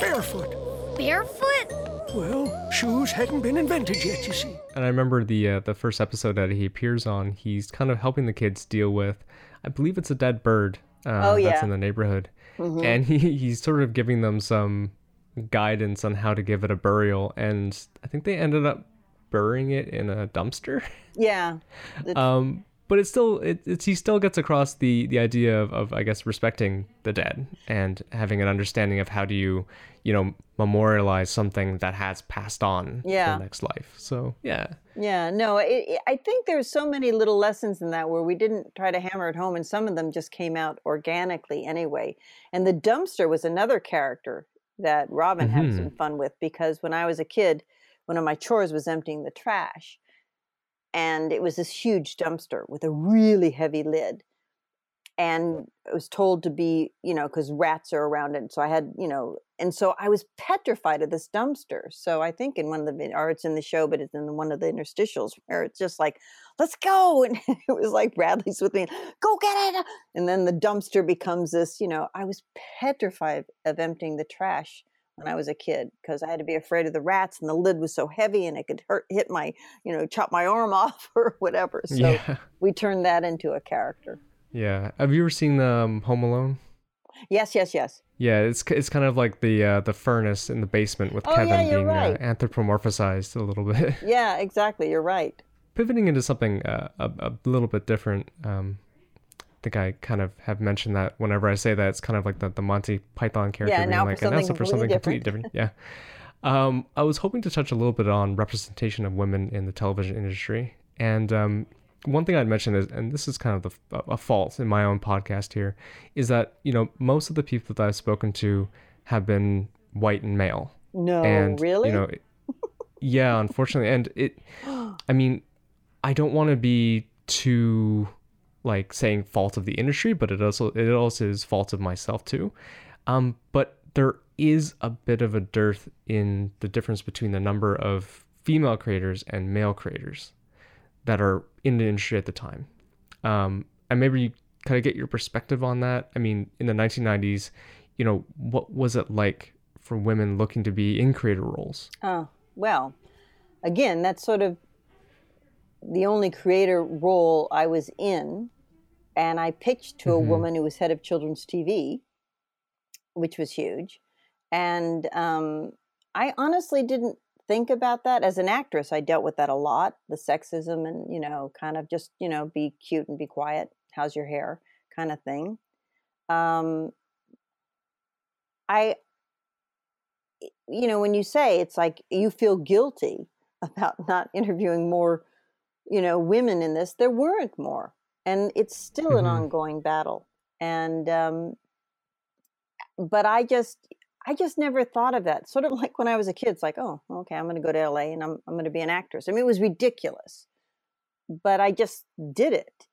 Barefoot. Barefoot? Well, shoes hadn't been invented yet, you see. And I remember the uh, the first episode that he appears on. He's kind of helping the kids deal with, I believe it's a dead bird. Uh, Oh, that's in the neighborhood, and he he's sort of giving them some guidance on how to give it a burial. And I think they ended up burying it in a dumpster. (laughs) yeah um, but it's still it, it's he still gets across the the idea of, of I guess respecting the dead and having an understanding of how do you you know memorialize something that has passed on Yeah. to the next life. So yeah. Yeah, no, it, I think there's so many little lessons in that where we didn't try to hammer it home, and some of them just came out organically anyway. And the dumpster was another character that Robin had Mhm. some fun with because when I was a kid, one of my chores was emptying the trash. And it was this huge dumpster with a really heavy lid. And I was told to be, you know, because rats are around it. So I had, you know, and so I was petrified of this dumpster. So I think in one of the, or it's in the show, but it's in one of the interstitials where it's just like, let's go. (laughs) And it was like Bradley's with me, go get it. And then the dumpster becomes this, you know, I was petrified of emptying the trash when I was a kid because I had to be afraid of the rats and the lid was so heavy and it could hurt, hit my, you know, chop my arm (laughs) off or whatever. (laughs) So yeah. we turned that into a character. Yeah. Have you ever seen um, Home Alone? Yes, yes, yes. Yeah, it's it's kind of like the uh, the furnace in the basement with Oh, Kevin you're being right. uh, anthropomorphized a little bit. (laughs) Yeah, exactly. You're right. Pivoting into something uh, a, a little bit different. Um, I think I kind of have mentioned that whenever I say that, it's kind of like the, the Monty Python character Yeah, being now for something for something completely completely different. Yeah. Um, I was hoping to touch a little bit on representation of women in the television industry. And um, one thing I'd mention is, and this is kind of the, a fault in my own podcast here, is that, you know, most of the people that I've spoken to have been white and male. No, and, really? you know, it- yeah, unfortunately. And it, (gasps) I mean, I don't want to be too like saying fault of the industry, but it also it also is fault of myself too. Um, but there is a bit of a dearth in the difference between the number of female creators and male creators that are in the industry at the time. Um, and maybe you kind of get your perspective on that. I mean, in the 1990s, you know, what was it like for women looking to be in creator roles? Oh, well, again, that's sort of the only creator role I was in. And I pitched to a Mhm. woman who was head of children's TV, which was huge. And um, I honestly didn't think about that as an actress. I dealt with that a lot the sexism and, you know, kind of just, you know, be cute and be quiet. How's your hair? kind of thing. Um, I, you know, when you say it's like you feel guilty (laughs) about not interviewing more, you know, women in this, there weren't more. And it's still an Mhm. ongoing battle. And, um, but I just, I just never thought of that. Sort of (laughs) like when I was a kid, it's like, oh, okay, I'm going to go to LA and I'm, I'm going to be an actress. I mean, it was ridiculous, but I just did it.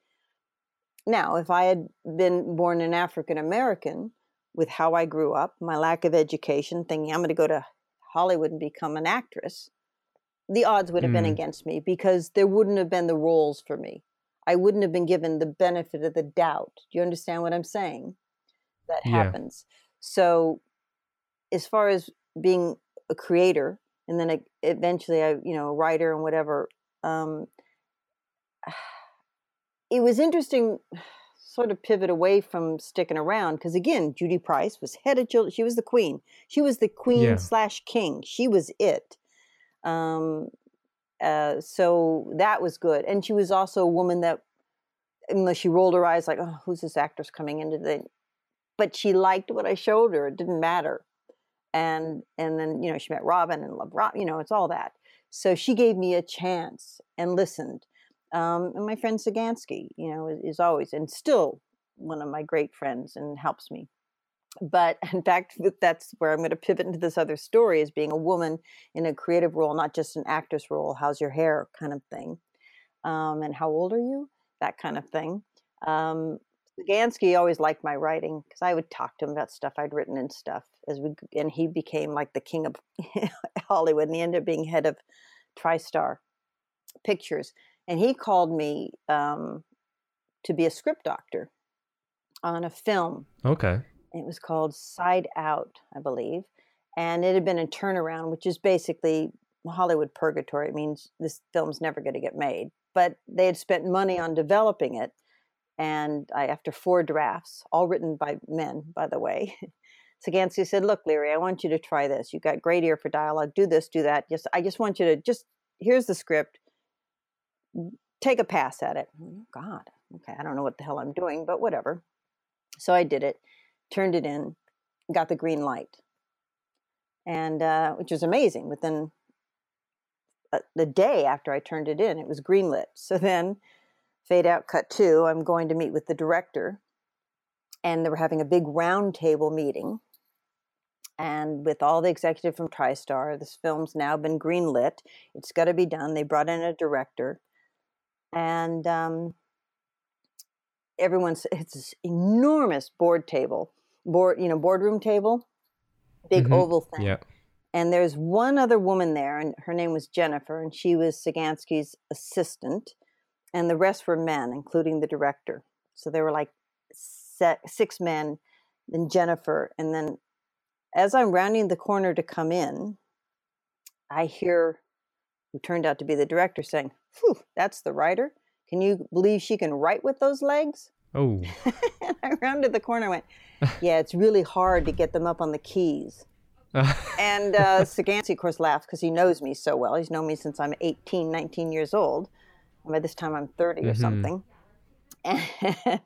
Now, if I had been born an African American with how I grew up, my lack of education, thinking I'm going to go to Hollywood and become an actress, the odds would have been Mm. against me because there wouldn't have been the roles for me. I wouldn't have been given the benefit of the doubt. Do you understand what I'm saying? That Yeah. happens. So, as far as being a creator and then eventually I, you know, a writer and whatever, um, (sighs) it was interesting sort of pivot away from sticking around because again judy price was head of children she was the queen. She was the queen Yeah. slash king. She was it. Um uh so that was good. And she was also a woman that unless she rolled her eyes like oh who's this actress coming into the but she liked what i showed her. It didn't matter and and then you know she met robin and loved rob you know it's all that so she gave me a chance and listened um, and my friend Sagansky, you know, is, is always and still one of my great friends and helps me. But (laughs) in fact, that's where I'm going to pivot into this other story as being a woman in a creative role, not just an actress role. How's your hair, kind of thing, um, and how old are you, that kind of thing. Um, Sagansky always liked my writing because I would talk to him about stuff I'd written and stuff. As we and he became like the king of (laughs) Hollywood, and he ended up being head of TriStar Pictures and he called me um, to be a script doctor on a film. Okay. It was called Side Out, I believe, and it had been a turnaround, which is basically Hollywood purgatory. It means this film's never going to get made. But they had spent money on developing it, and I, after four drafts, all written by men, by the way. (laughs) Sagansky said, "Look, Leary, I want you to try this. You've got great ear for dialogue. Do this, do that. Just, I just want you to just here's the script take a pass at it. Oh, God, okay, I don't know what the hell I'm doing, but whatever. So I did it, turned it in, got the green light, and uh, which was amazing. Within uh, the day after I turned it in, it was greenlit. So then, fade out, cut two. I'm going to meet with the director, and they were having a big round table meeting. And with all the executive from TriStar, this film's now been greenlit. It's got to be done. They brought in a director, and um, everyone's it's this enormous board table, board you know boardroom table, big Mhm. oval thing. Yeah. And there's one other woman there, and her name was Jennifer, and she was Sagansky's assistant, and the rest were men, including the director. So there were like six men, then Jennifer, and then as I'm rounding the corner to come in, I hear who turned out to be the director saying, Whew, that's the writer. Can you believe she can write with those legs? Oh. (laughs) and I rounded the corner and went, (laughs) Yeah, it's really hard to get them up on the keys. (laughs) and uh, Sagansky, of course, laughed because he knows me so well. He's known me since I'm 18, 19 years old. And by this time, I'm 30 or Mhm. something. (laughs) And,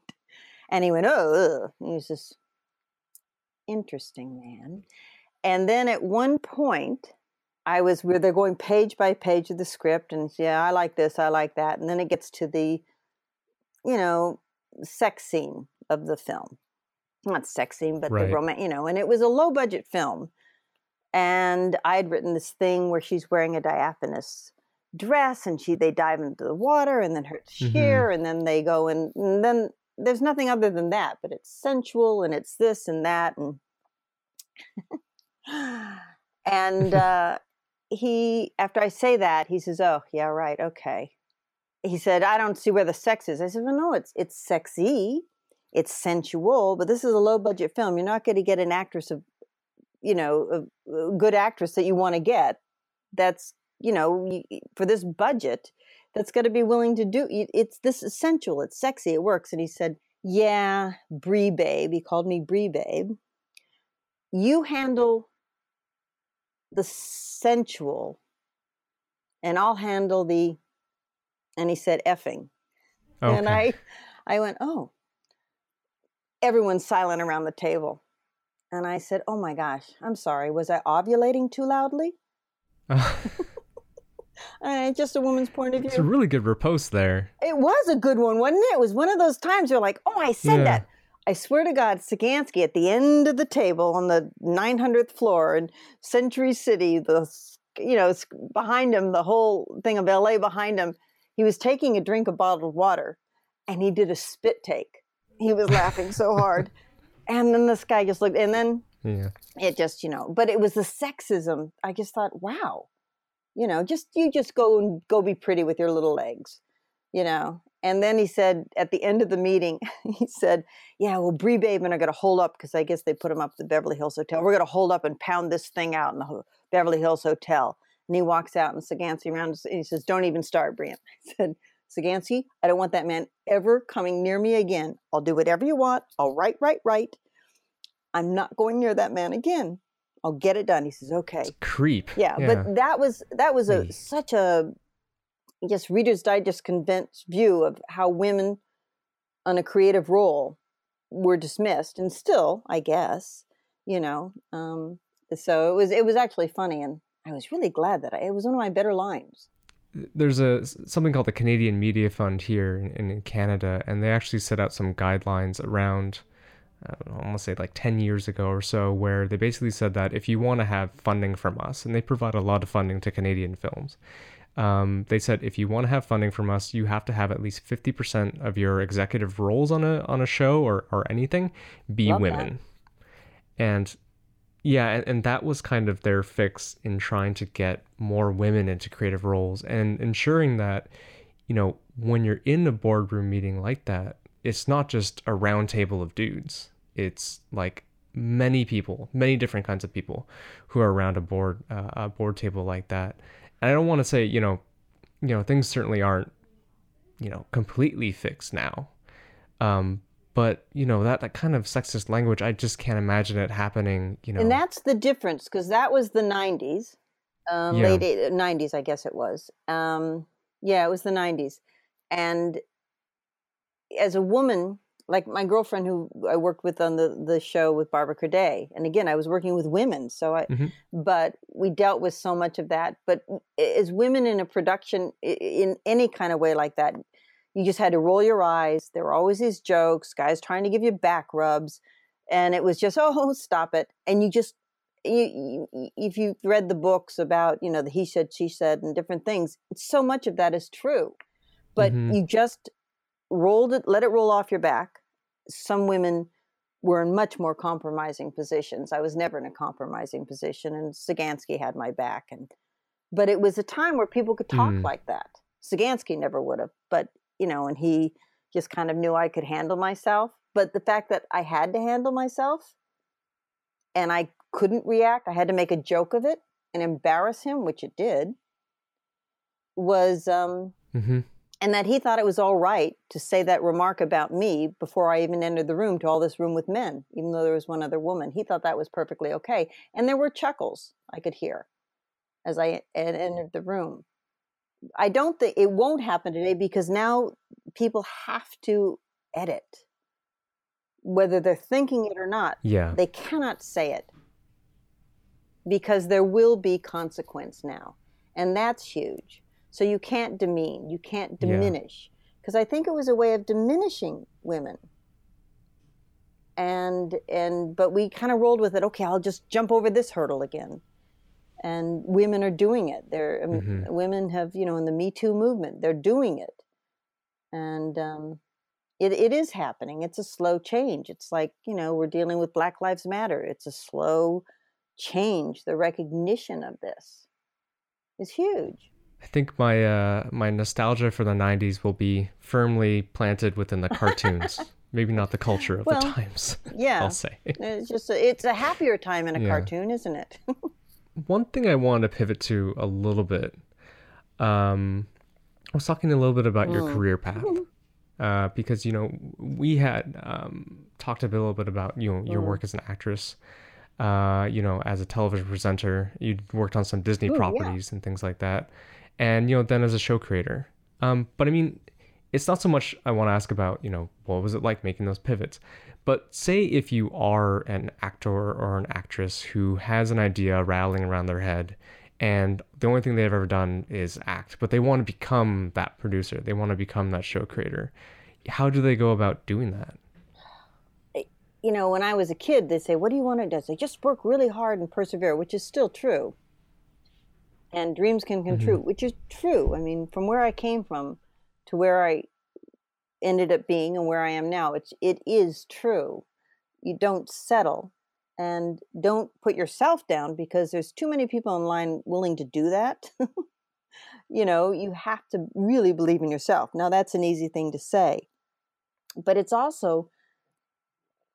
and he went, Oh, ugh." he was this interesting man. And then at one point, I was where they're going page by page of the script, and yeah, I like this, I like that, and then it gets to the, you know, sex scene of the film. Not sex scene, but Right. the romance, you know, and it was a low budget film. And I had written this thing where she's wearing a diaphanous dress and she they dive into the water and then her Mhm. sheer and then they go and, and then there's nothing other than that, but it's sensual and it's this and that and (sighs) and (laughs) uh, he after I say that he says, "Oh yeah, right, okay." He said, "I don't see where the sex is." I said, "Well, no, it's it's sexy, it's sensual, but this is a low budget film. You're not going to get an actress of, you know, a, a good actress that you want to get. That's you know for this budget." That's got to be willing to do. It's this is sensual. It's sexy. It works. And he said, "Yeah, Brie Babe." He called me Brie Babe. You handle the sensual and I'll handle the and he said effing. Okay. And I I went, "Oh." Everyone's silent around the table. And I said, "Oh my gosh, I'm sorry. Was I ovulating too loudly?" (laughs) Uh, just a woman's point of view. it's a really good riposte there. It was a good one, wasn't it? It was one of those times you're like, oh, I said Yeah. that. I swear to God, Sagansky at the end of the table on the 900th floor in Century City, the you know behind him, the whole thing of LA behind him, he was taking a drink of bottled water, and he did a spit take. He was laughing so (laughs) hard, and then this guy just looked, and then Yeah. it just you know but it was the sexism i just thought wow you know just you just go and go be pretty with your little legs you know and then he said at the end of the meeting (laughs) he said yeah well brie babe and i got to hold up because i guess they put him up at the beverly hills hotel we're going to hold up and pound this thing out in the beverly hills hotel and he walks out and Sagansky around and he says don't even start Brianne. (laughs) i said Sagansky, I don't want that man ever coming near me again. I'll do whatever you want. I'll write, write, write. I'm not going near that man again. I'll get it done. He says, okay. Creep. Yeah, but that was that was a such a I guess Reader's Digest convinced view of how women on a creative role were dismissed, and still, I guess, you know. Um, so it was it was actually funny, and I was really glad that I, it was one of my better lines. there's a something called the Canadian Media Fund here in, in Canada, and they actually set out some guidelines around. I know, I want to say like 10 years ago or so, where they basically said that if you want to have funding from us, and they provide a lot of funding to Canadian films, um, they said if you want to have funding from us, you have to have at least 50% of your executive roles on a on a show or, or anything be Love that. women. And yeah, and, and that was kind of their fix in trying to get more women into creative roles and ensuring that, you know, when you're in a boardroom meeting like that, it's not just a round table of dudes. It's like many people, many different kinds of people who are around a board uh, a board table like that. And I don't want to say, you know, you know, things certainly aren't, you know, completely fixed now. Um, but you know that that kind of sexist language, I just can't imagine it happening. You know, And that's the difference because that was the 90s, um, Yeah. late eight- 90s, I guess it was. Um, yeah, it was the 90s. And as a woman, like my girlfriend who I worked with on the, the show with Barbara Corday, and again, I was working with women, so I, Mhm. but we dealt with so much of that. But as women in a production, in any kind of way like that, you just had to roll your eyes. There were always these jokes, guys trying to give you back rubs, and it was just, (laughs) oh, stop it. And you just, you, you, if you've read the books about you know the he said she said and different things so much of that is true but Mhm. you just rolled it let it roll off your back some women were in much more compromising positions i was never in a compromising position and sagansky had my back and but it was a time where people could talk Mm. like that sagansky never would have but you know and he just kind of knew i could handle myself but the fact that i had to handle myself and I couldn't react. I had to make a joke of it and embarrass him, which it did. Was um, hmm and that he thought it was all right to say that remark about me before I even entered the room to all this room with men, even though there was one other woman. He thought that was perfectly okay, and there were chuckles I could hear as I entered the room. I don't think it won't happen today because now people have to edit, whether they're thinking it or not. Yeah. They cannot say it because there will be consequence now. And that's huge. So you can't demean, you can't diminish. Because I think it was a way of diminishing women. And and but we kind of rolled with it. Okay, I'll just jump over this hurdle again. And women are doing it. They're um, Mhm. women have you know in the Me Too movement, they're doing it, and um, it, it is happening. It's a slow change. It's like, you know, we're dealing with Black Lives Matter. It's a slow change. The recognition of this is huge. I think my uh, my nostalgia for the '90s will be firmly planted within the cartoons. (laughs) Maybe not the culture of Well, the times. (laughs) Yeah. I'll say. It's just, a, it's a happier time in a Yeah. cartoon, isn't it? (laughs) One thing I want to pivot to a little bit. Um, I was talking a little bit about your Mm. career path. Uh, because you know we had um, talked a little bit about you know your Mm. work as an actress, uh, you know as a television presenter. You worked on some Disney Ooh, yeah. properties and things like that, and you know then as a show creator. Um, but I mean, it's not so much I want to ask about you know what was it like making those pivots, but say if you are an actor or an actress who has an idea rattling around their head and the only thing they've ever done is act, but they want to become that producer, they want to become that show creator. How do they go about doing that? you know, when I was a kid, they say, "What do you want to do?" They say, "Just work really hard and persevere," which is still true. And dreams can come true, mm-hmm. which is true. I mean, from where I came from to where I ended up being and where I am now, it's it is true. You don't settle and don't put yourself down because there's too many people in line willing to do that. (laughs) you know, you have to really believe in yourself. Now that's an easy thing to say. But it's also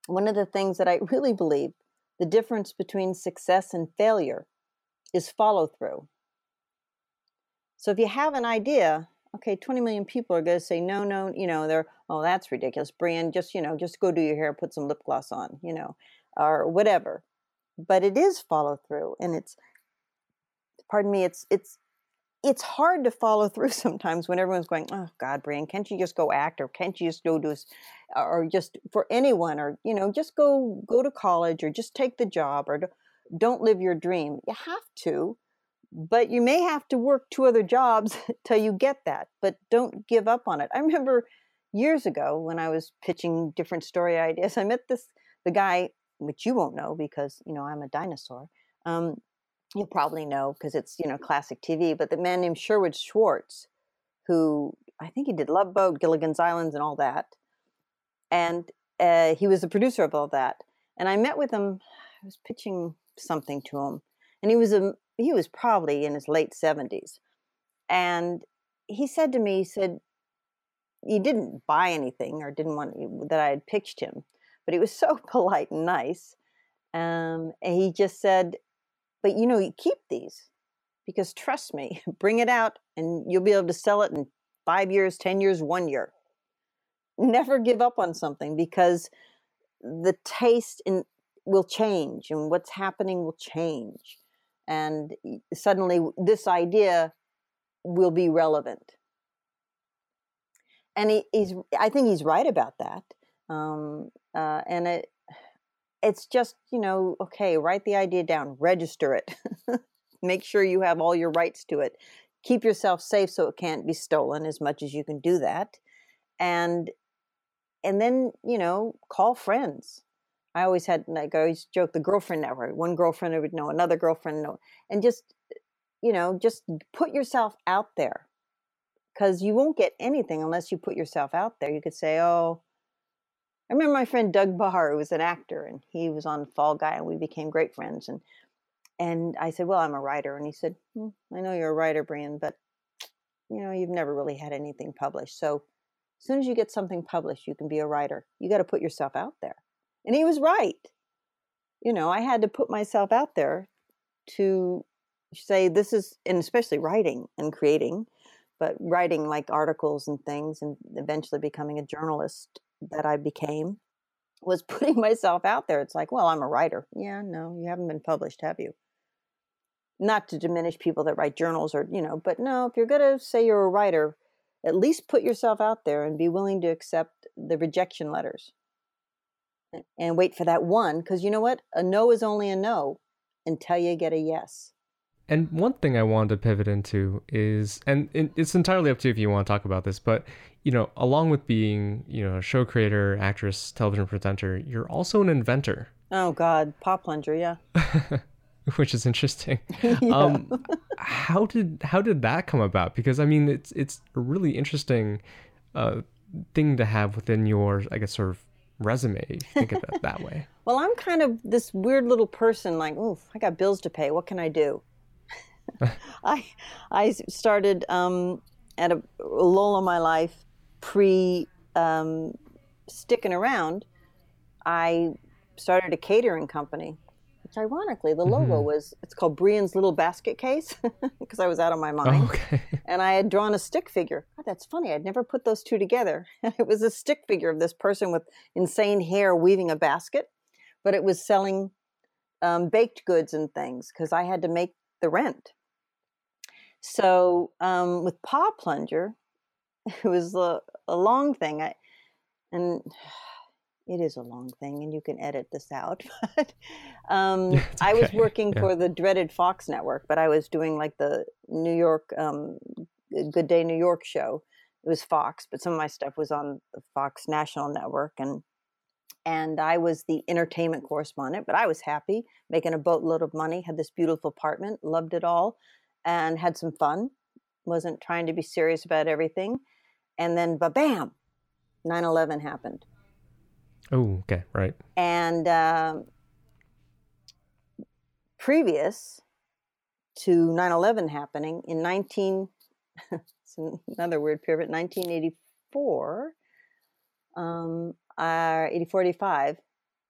one of the things that I really believe the difference between success and failure is follow through. So if you have an idea, okay, 20 million people are going to say, no, no, you know, they're, oh, that's ridiculous. Brianne, just, you know, just go do your hair, put some lip gloss on, you know, or whatever. But it is follow through. And it's, pardon me, it's, it's, it's hard to follow (laughs) through sometimes when everyone's going, oh God, Brianne, can't you just go act or can't you just go do, or just for anyone, or you know, just go go to college or just take the job or don't live your dream. You have to, but you may have to work two other jobs (laughs) till you get that. But don't give up on it. I remember years ago when I was pitching different story ideas, (laughs) I met this the guy, which you won't know because you know I'm a dinosaur. Um, you probably know because it's you know classic TV. But the man named Sherwood Schwartz, who I think he did Love Boat, Gilligan's Islands, and all that, and uh, he was the producer of all that. And I met with him. (sighs) I was pitching something to him, and he was a he was probably in his late seventies, and he said to me, he said he didn't buy anything or didn't want that I had pitched him, but he was (laughs) so polite and nice. Um, and he just said, but you know, you keep these because trust me, (laughs) bring it out and you'll be able to sell it in five years, 10 years, one year. Never give up on something because the taste in, will change and what's happening will change. And suddenly, this idea will be relevant. And he, he's, I think he's right about that. Um, uh, and it, it's just you know okay write the idea down register it (laughs) make sure you have all your rights to it keep yourself safe so it can't be stolen as much as you can do that and and then you know call friends I always had like I always joke the girlfriend network. One girlfriend would know another girlfriend know, and just you know just put yourself out there because you won't get anything unless you put yourself out there. You could say, oh. I remember my friend Doug Barr, who was an actor, and he was on Fall Guy, and we became great friends. And and I said, "Well, I'm a writer," and he said, hmm, "I know you're a writer, Brianne, but you know you've never really had anything published. So as soon as you get something published, you can be a writer. You got to put yourself out there." And he was right. You know, I had to put myself out there to say this is, and especially writing and creating, but writing like articles and things, and eventually becoming a journalist that I became was (laughs) putting myself out there. It's like, well, I'm a writer. Yeah, no, you haven't been published, have you? Not to diminish people that write journals or, you know, but no, if you're going to say you're a writer, at least put yourself out there and be willing to accept the rejection letters and wait for that one. Because you know what? A no is only a no until you get a yes. And one thing I wanted to pivot into is, and it's entirely up to you if you want to talk about this, but you know, along with being, you know, a show creator, actress, television presenter, you're also an inventor. Oh God, paw plunger, yeah. (laughs) Which is interesting. (laughs) yeah. Um, how did how did that come about? Because I mean, it's it's a really interesting uh, thing to have within your, I guess, sort of resume. If you think of it that way. (laughs) well, I'm kind of this weird little person. Like, oof, I got bills to pay. What can I do? (laughs) I I started um, at a lull in my life pre um, sticking around. I started a catering company. Ironically, the logo mm-hmm. was it's called Brianne's Little Basket Case (laughs) because I was out of my mind. Oh, okay. (laughs) And I had drawn a stick figure. God, that's funny. I'd never put those two together. (laughs) it was a stick figure of this person with insane hair weaving a basket, but it was selling um, baked goods and things because I had to make the rent. So um, with Paw Plunger, it was a, a long thing. I, and it is a long thing, and you can edit this out. (laughs) But (laughs) um. I was working yeah. for the dreaded Fox network, but I was doing like the New York um, Good Day New York show. It was Fox, but some of my stuff was on the Fox National Network, and and I was the entertainment correspondent. But I was happy, making a boatload of money, had this beautiful apartment, loved it all and had some fun. Wasn't trying to be serious about everything. And then, ba bam, 9 11 happened. Oh, okay, right. And um, previous to 9 11 happening in 19, (laughs) it's another weird period, 1984, um, uh, 84, 85,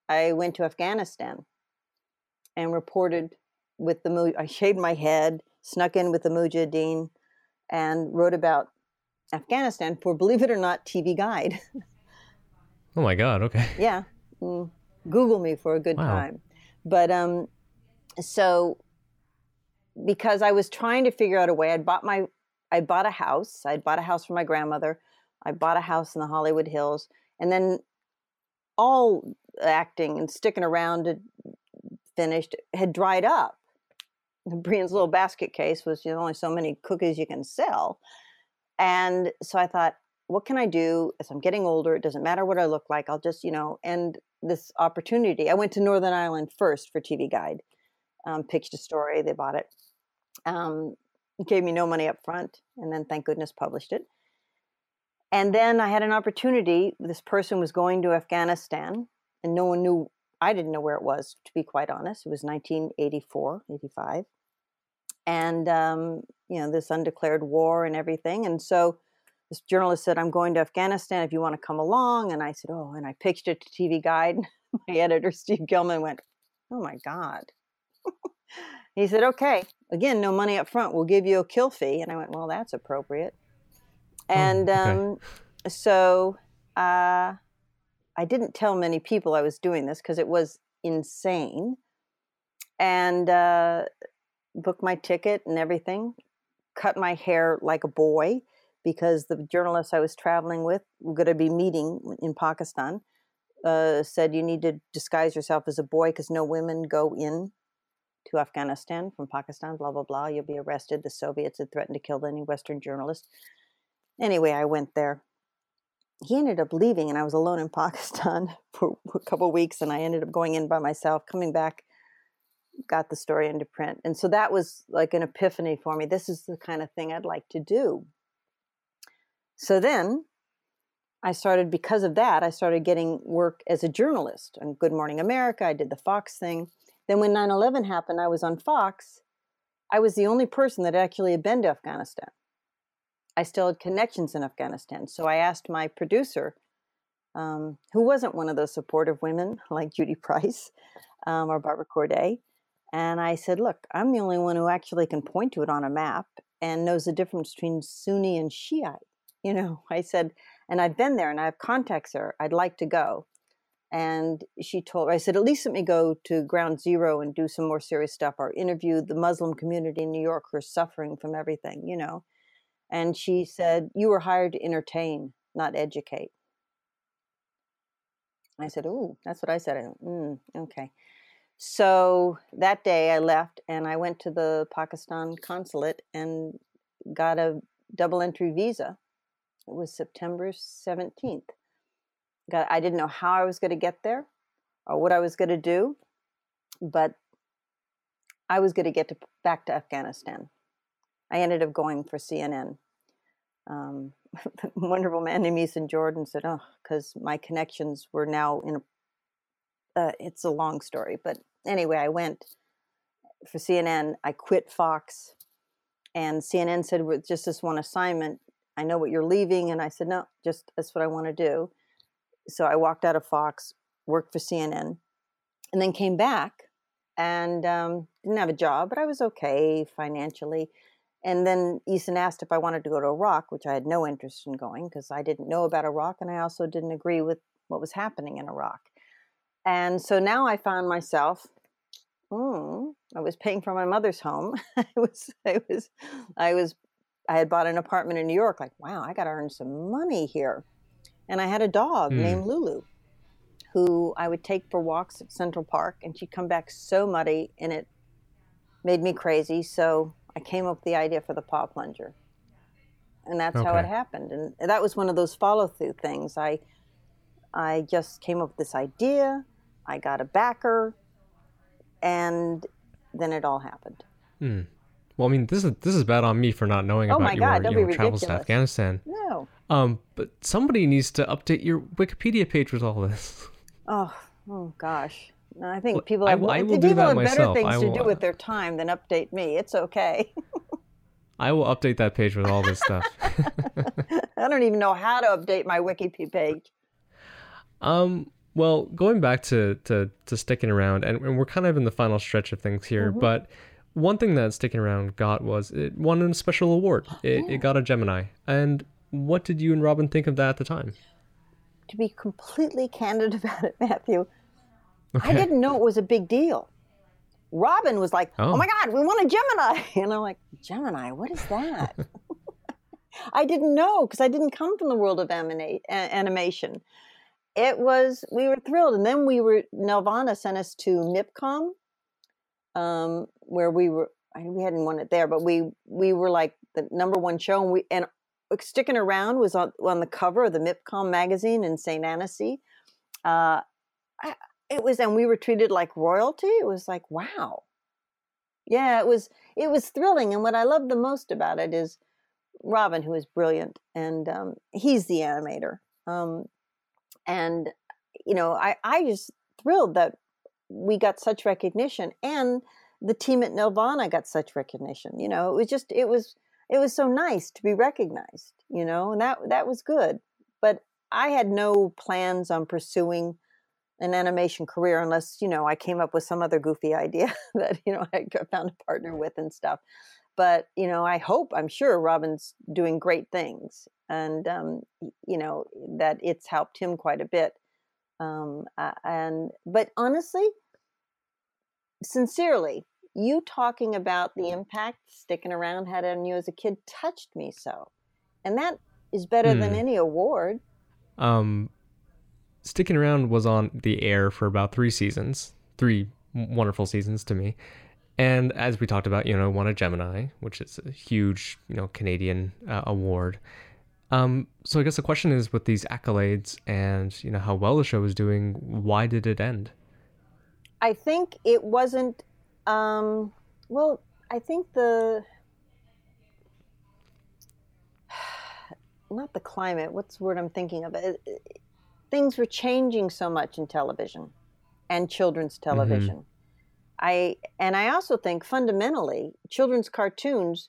I went to Afghanistan and reported with the, I shaved my head, snuck in with the Mujahideen and wrote about Afghanistan for, believe it or not, TV Guide. (laughs) oh my God, okay. (laughs) Yeah. Mm. Google me for a good wow. time. But um, so because I was trying to figure out a way, I'd bought my, I bought a house. I'd bought a house for my grandmother. I bought a house in the Hollywood Hills, and then all acting and sticking around finished had dried up. (laughs) Brianne's little basket case was you know, only so many cookies you can sell. And so I thought, what can I do as I'm getting older? It doesn't matter what I look like. I'll just, you know, end this opportunity. I went to Northern Ireland first for TV Guide, um, pitched a story, they bought it. Um, gave me no money up front, and then thank goodness published it. And then I had an opportunity. This person was going to Afghanistan, and no one knew, I didn't know where it was, to be quite honest. It was 1984, 85 and um, you know this undeclared war and everything. And so this journalist said, "I'm going to Afghanistan. If you want to come along." And I said, "Oh," and I pitched it to TV Guide. (laughs) My editor Steve Gilman went, "Oh my God." (laughs) he said, "Okay, again, no money up front. We'll give you a kill fee." And I went, "Well, that's appropriate." Oh, and oh, okay. um, so uh, I didn't tell many people I was doing this because it was insane. And uh, booked my ticket and everything, cut my hair like a boy because the journalist I was traveling with, we're going to be meeting in Pakistan, uh, said you need to disguise yourself as a boy because no women go in to Afghanistan from Pakistan, blah, blah, blah. You'll be arrested. The Soviets had threatened to kill any Western journalist. Anyway, I went there. he ended up leaving, and I was alone in Pakistan (laughs) for a couple weeks, and I ended up going in by myself, coming back, got the story into print, and so that was like an epiphany for me. This is the kind of thing I'd like to do. So then I started, because of that, I started getting work as a journalist on Good Morning America. I did the Fox thing. Then when 9 11 happened, I was on Fox. I was the only person that actually had been to Afghanistan. I still had connections in Afghanistan. So I asked my producer, um, who wasn't one of those supportive women (laughs) like Judy Price um, or Barbara Corday, and I said, Look, I'm the only one who actually can point to it on a map and knows the difference between Sunni and Shiite. You know, I said, and I've been there and I have contacts there. I'd like to go. And she told, I said, at least let me go to ground zero and do some more serious stuff or interview the Muslim community in New York who are suffering from everything, you know. And she said, You were hired to entertain, not educate. I said, Oh, that's what I said. I mm, okay. So that day I left and I went to the Pakistan consulate and got a double entry visa. It was September 17th. Got, I didn't know how I was going to get there or what I was going to do, but I was going to get to, back to Afghanistan. I ended up going for CNN. Um, (laughs) wonderful man named Eason Jordan said, "Oh, because my connections were now in a." Uh, it's a long story, but anyway, I went for CNN. I quit Fox, and CNN said, "With just this one assignment, I know what you're leaving," and I said, "No, just that's what I want to do." So I walked out of Fox, worked for CNN, and then came back and um, didn't have a job, but I was okay financially. And then Eason asked if I wanted to go to Iraq, which I had no interest in going because I didn't know about Iraq and I also didn't agree with what was happening in Iraq. And so now I found myself, mm, I was paying for my mother's home. (laughs) I was, I was, I was, I had bought an apartment in New York. Like, wow, I got to earn some money here. And I had a dog mm. named Lulu, who I would take for walks at Central Park, and she'd come back so muddy, and it made me crazy. So I came up with the idea for the paw plunger. And that's okay. how it happened. And that was one of those follow through things. I I just came up with this idea, I got a backer, and then it all happened. Hmm. Well, I mean, this is this is bad on me for not knowing oh about God, your, your travels to Afghanistan. No. Um, but somebody needs to update your Wikipedia page with all this. (laughs) Oh, oh gosh. No, I think people have, I, I people have better things will, to do with their time than update me. It's okay. (laughs) I will update that page with all this stuff. (laughs) I don't even know how to update my Wikipedia page. Um. Well, going back to to, to sticking around, and, and we're kind of in the final stretch of things here, mm-hmm. but one thing that sticking around got was it won a special award. It, it oh. got a Gemini. And what did you and Robin think of that at the time? To be completely candid (laughs) about it, Matthew, Okay. I didn't know it was a big deal. Robin was like, oh. oh. my God, we won a Gemini. (laughs) And I'm like, Gemini, what is that? (laughs) I didn't know because I didn't come from the world of animation. It was, we were thrilled. And then we were, Nelvana sent us to MIPCOM, um, where we were, we hadn't won it there, but we, we were like the number one show. And we, and sticking around was on, on the cover of the MIPCOM magazine in St. Annecy. Uh, it was and we were treated like royalty it was like wow yeah it was it was thrilling and what i love the most about it is robin who is brilliant and um, he's the animator um, and you know i i just thrilled that we got such recognition and the team at nelvana got such recognition you know it was just it was it was so nice to be recognized you know and that that was good but i had no plans on pursuing an animation career unless you know I came up with some other goofy (laughs) idea that you know I found a partner with and stuff. But you know, I hope I'm sure Robin's doing great things, and um, you know that it's helped him quite a bit. Um, and but honestly, sincerely, you talking about the impact sticking around had on you as a kid touched me so, and that is better than hmm. any award. Um, Sticking Around was on the air for about three seasons, three wonderful seasons to me. And as we talked about, you know, won a Gemini, which is a huge, you know, Canadian uh, award. Um, so I guess the question is, with these accolades and you know how well the show was doing, why did it end? I think it wasn't. Um, well, I think the (sighs) not the climate. What's the word I'm thinking of? It, it, things were changing so much in television and children's television. I and I also think fundamentally children's cartoons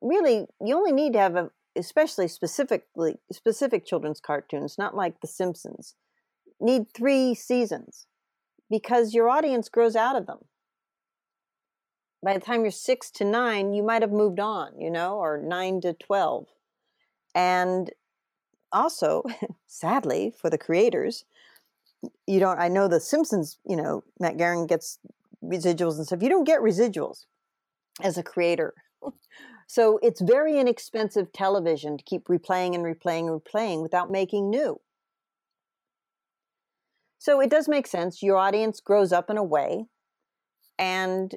really you only need to have a especially specifically specific children's cartoons, not like The Simpsons, need three seasons because your audience grows out of them. By the time you're six to nine, you might have moved on, you know, or nine to 12. And also, (laughs) sadly, for the creators, you don't, I know The Simpsons, you know, Matt Groening gets residuals and stuff. You don't get residuals as a creator. (laughs) So it's very inexpensive television to keep replaying and replaying and replaying without making new. So it does make sense. Your audience grows up in a way, and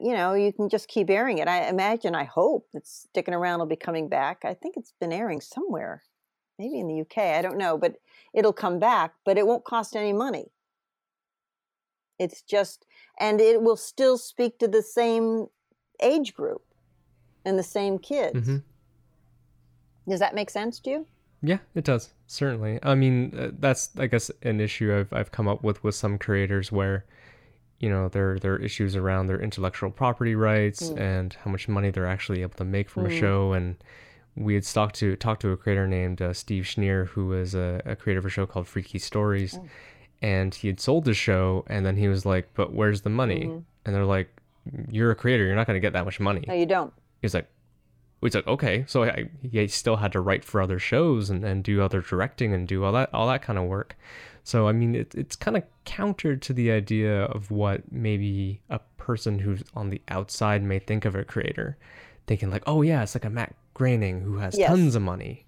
you know you can just keep airing it. I imagine, I hope it's sticking around. Will be coming back. I think it's been airing somewhere, maybe in the UK. I don't know, but it'll come back. But it won't cost any money. It's just, and it will still speak to the same age group and the same kids. Mm-hmm. Does that make sense to you? Yeah, it does. Certainly. I mean, uh, that's I guess an issue I've I've come up with with some creators where you know, there there are issues around their intellectual property rights Mm. and how much money they're actually able to make from a Mm. show and we had talked to talked to a creator named uh, Steve Schneer who was a, a creator of a show called Freaky Stories Mm. and he had sold the show and then he was like, "But where's the money?" Mhm. And they're like, "You're a creator, you're not going to get that much money." No, you don't. He's like, he's like, okay. So I, he still had to write for other shows and, and do other directing and do all that all that kind of work. So I mean, it, it's kind of counter to the idea of what maybe a person who's on the outside may think of a creator, thinking like, oh yeah, it's like a Matt Groening who has Yes. tons of money.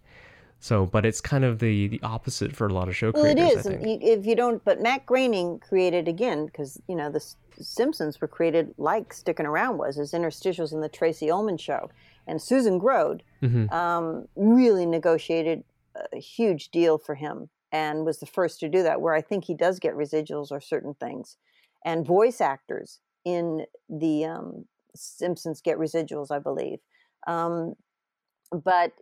So, but it's kind of the the opposite for a lot of show Well, it creators. is. I think. you- If you don't, but Matt Groening created again because you know the S- Simpsons were created like Sticking Around was as interstitials in the Tracey Ullman show, and Susan Grode Mhm. um, really negotiated a huge deal for him and was the first to do that. Where I think he does get residuals or certain things, and voice actors in the um, Simpsons get residuals, I believe. Um, but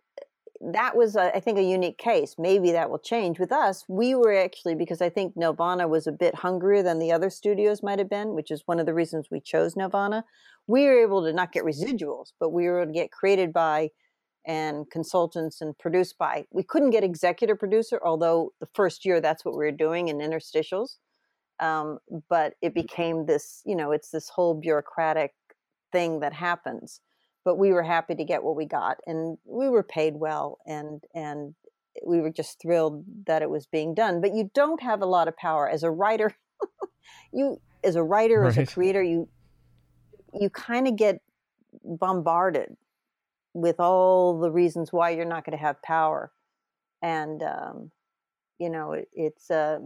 that was, uh, I think, a unique case. Maybe that will change with us. We were actually because I think Nelvana was a bit hungrier than the other studios might have been, which is one of the reasons we chose Nelvana. We were able to not get residuals, but we were able to get created by and consultants and produced by. We couldn't get executive producer, although the first year that's what we were doing in interstitials. Um, but it became this, you know, it's this whole bureaucratic thing that happens but we were happy to get what we got and we were paid well and and we were just thrilled that it was being done but you don't have a lot of power as a writer. (laughs) You as a writer as a creator you you kind of get bombarded with all the reasons why you're not going to have power and um, you know it, it's uh,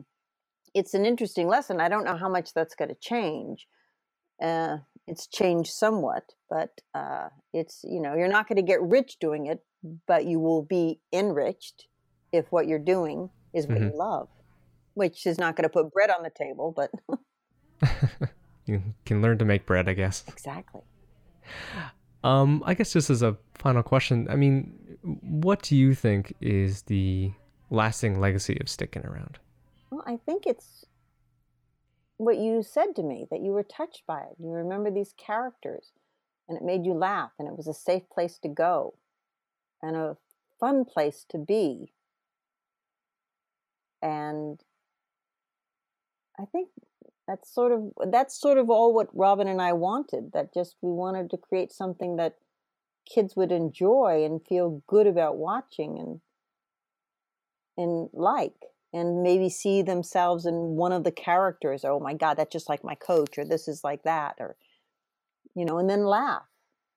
it's an interesting lesson. I don't know how much that's going to change uh, it's changed somewhat, but uh, it's you know you're not going to get rich doing it, but you will be enriched if what you're doing is what you love, which is not going to put bread on the table, but (laughs) You can learn to make bread, I guess. exactly. Um, I guess just as a final question, I mean, what do you think is the lasting legacy of sticking around? Well, I think it's what you said to me that you were touched by it. You remember these characters, and it made you laugh, and it was a safe place to go, and a fun place to be. And I think that's sort of that's sort of all what Robin and I wanted. That just we wanted to create something that kids would enjoy and feel good about watching and and like and maybe see themselves in one of the characters oh my god that's just like my coach or this is like that or you know and then laugh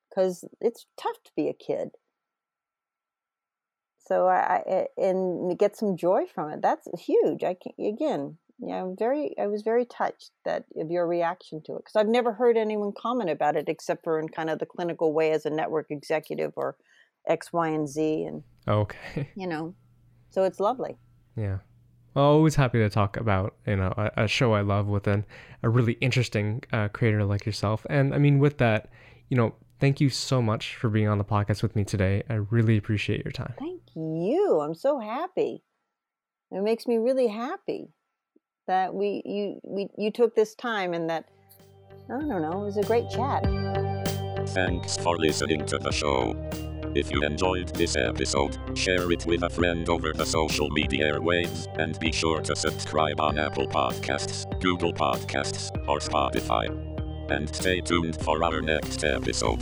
because it's tough to be a kid so I, I and get some joy from it that's huge i can again yeah i'm very i was very touched that of your reaction to it because i've never heard anyone comment about it except for in kind of the clinical way as a network executive or X, Y, and Z, and Okay. (laughs) you know, so it's lovely. Yeah. Well, always happy to talk about you know a, a show I love with an, a really interesting uh, creator like yourself. And I mean, with that, you know, thank you so much for being on the podcast with me today. I really appreciate your time. Thank you. I'm so happy. It makes me really happy that we you we you took this time and that I don't know, it was a great chat. Thanks for listening to the show. If you enjoyed this episode, share it with a friend over the social media airwaves, and be sure to subscribe on Apple Podcasts, Google Podcasts, or Spotify. And stay tuned for our next episode.